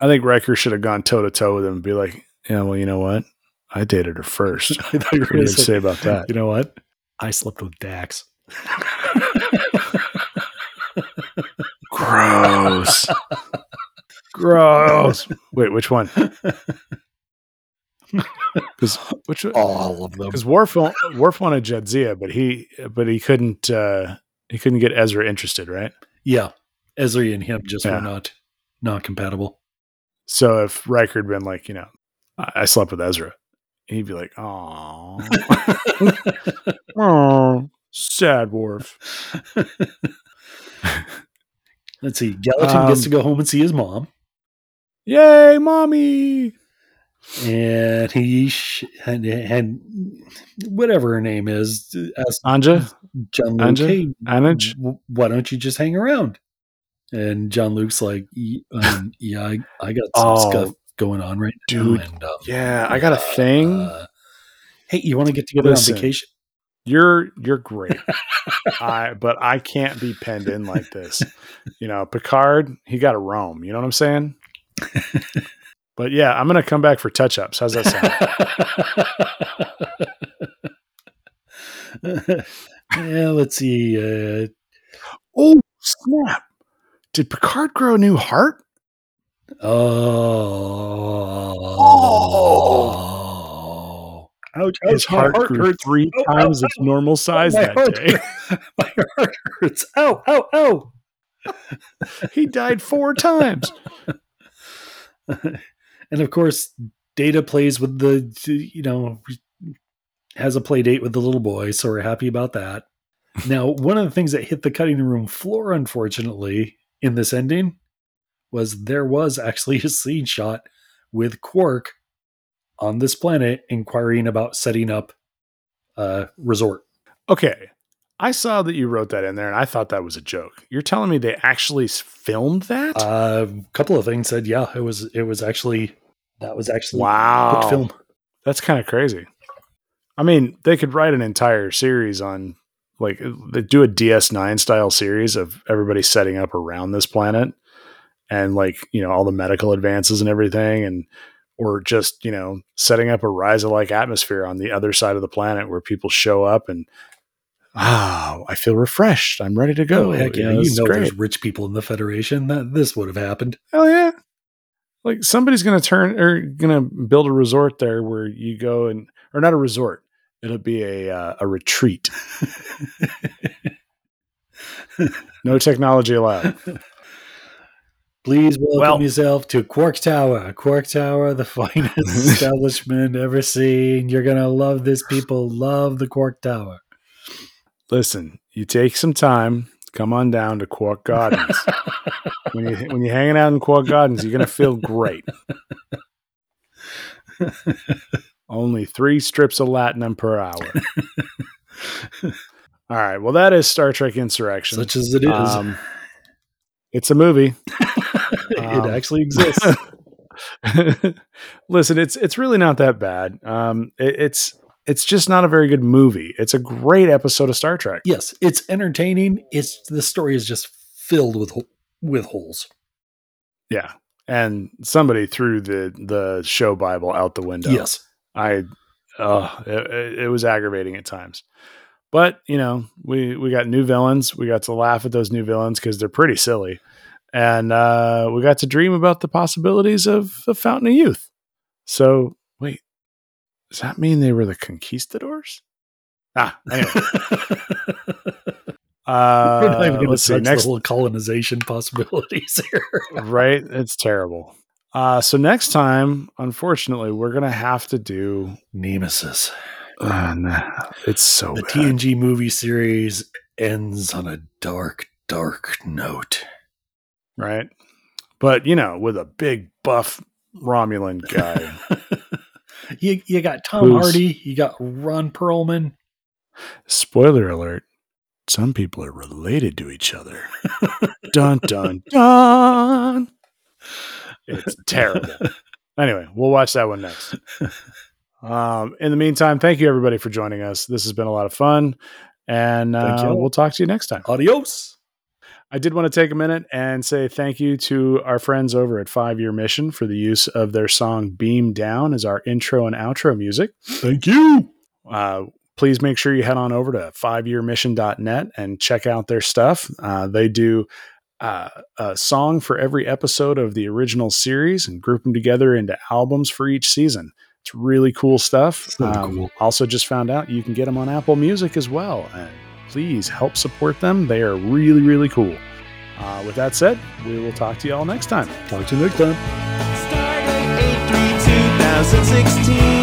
I think Riker should have gone toe to toe with him and be like, yeah, well, you know what? I dated her first. [laughs] I thought you were going to say, say about that? you know what? I slept with Dax. [laughs] Gross. [laughs] Gross. Wait, which one? [laughs] Because [gasps] which All of them. because Worf Worf wanted Jadzia, but he but he couldn't uh he couldn't get Ezra interested, right? Yeah, Ezra and him just Yeah. were not not compatible. So if Riker had been like, you know, I, I slept with Ezra, he'd be like, oh, [laughs] oh, sad Worf. [laughs] Let's see. Gallatin gets Um, to go home and see his mom, Yay, mommy! And he sh- and, and whatever her name is, Anja, Jean Luc, Anja? "Hey, Anij? why don't you just hang around?" And Jean Luc's like, um, [laughs] "Yeah, I, I got some Oh, stuff going on right now, and, um, Yeah, I got a thing. uh, hey, you want to get together Listen. on vacation?" You're you're great. [laughs] I but I can't be penned in like this. You know, Picard, he got to roam. You know what I'm saying? [laughs] But yeah, I'm gonna come back for touch ups. How's that sound? [laughs] yeah, let's see. Uh, oh snap! Did Picard grow a new heart? oh, ouch! His ouch, my heart, heart grew hurts. three Oh, times ow, its normal size that heart day. [laughs] my heart hurts. Ow! Ow! Ow! he died four times. [laughs] and of course, Data plays with the you know has a play date with the little boy, so we're happy about that. Now, one of the things that hit the cutting room floor, unfortunately, in this ending was there was actually a scene shot with Quark on this planet inquiring about setting up a resort. Okay. I saw that you wrote that in there and I thought that was a joke. You're telling me they actually filmed that? Uh, a couple of things said, yeah, it was it was actually that was actually wow. put film. That's kind of crazy. I mean, they could write an entire series on like they do a DS9 style series of everybody setting up around this planet and like, you know, all the medical advances and everything and or just, you know, setting up a Risa like atmosphere on the other side of the planet where people show up and ah, I feel refreshed. I'm ready to go. Oh heck yeah! this You know, great. there's rich people in the Federation that this would have happened. Hell yeah. Like somebody's going to turn or going to build a resort there where you go and or not a resort. It'll be a uh, a retreat. [laughs] no technology allowed. [laughs] Please welcome Well- yourself to Quark Tower. Quark Tower, the [laughs] finest establishment ever seen. You're gonna love this. People love the Quark Tower. Listen, you take some time, come on down to Quark Gardens. [laughs] when you when you're hanging out in Quark Gardens, you're gonna feel great. Only three strips of latinum per hour. [laughs] All right. Well, that is Star Trek Insurrection. Such as it is, Um, it's a movie. [laughs] it um, actually exists. Listen, it's it's really not that bad. Um, it, it's it's just not a very good movie. It's a great episode of Star Trek. yes, it's entertaining. It's the story is just filled with with holes. Yeah, and somebody threw the the show Bible out the window. Yes, I, uh, it, it was aggravating at times. But you know, we we got new villains. We got to laugh at those new villains because they're pretty silly, and uh, we got to dream about the possibilities of the Fountain of Youth. So does that mean they were the conquistadors? Ah, anyway. [laughs] we're not even Uh, let's to see. Next, whole colonization possibilities [laughs] here. right? It's terrible. Uh, so next time, unfortunately, we're gonna have to do. Nemesis. Uh, nah, it's so The bad. TNG movie series ends on a dark, dark note. right? But you know, with a big buff Romulan guy. [laughs] you you got Tom Who's- Hardy, you got Ron Perlman. Spoiler alert: some people are related to each other. [laughs] dun dun dun. It's terrible. [laughs] Anyway, we'll watch that one next. Um, in the meantime, thank you everybody for joining us. This has been a lot of fun, and uh, we'll talk to you next time. Adios. I did want to take a minute and say thank you to our friends over at Five Year Mission for the use of their song Beam Down as our intro and outro music. Thank you. Uh, please make sure you head on over to fiveyearmission.net and check out their stuff. Uh, they do uh, a song for every episode of the original series and group them together into albums for each season. It's really cool stuff. Really Um, cool. Also, just found out you can get them on Apple Music as well. And please help support them. They are really, really cool. Uh, with that said, we will talk to you all next time. Talk to you next time. Stardate 832 2016.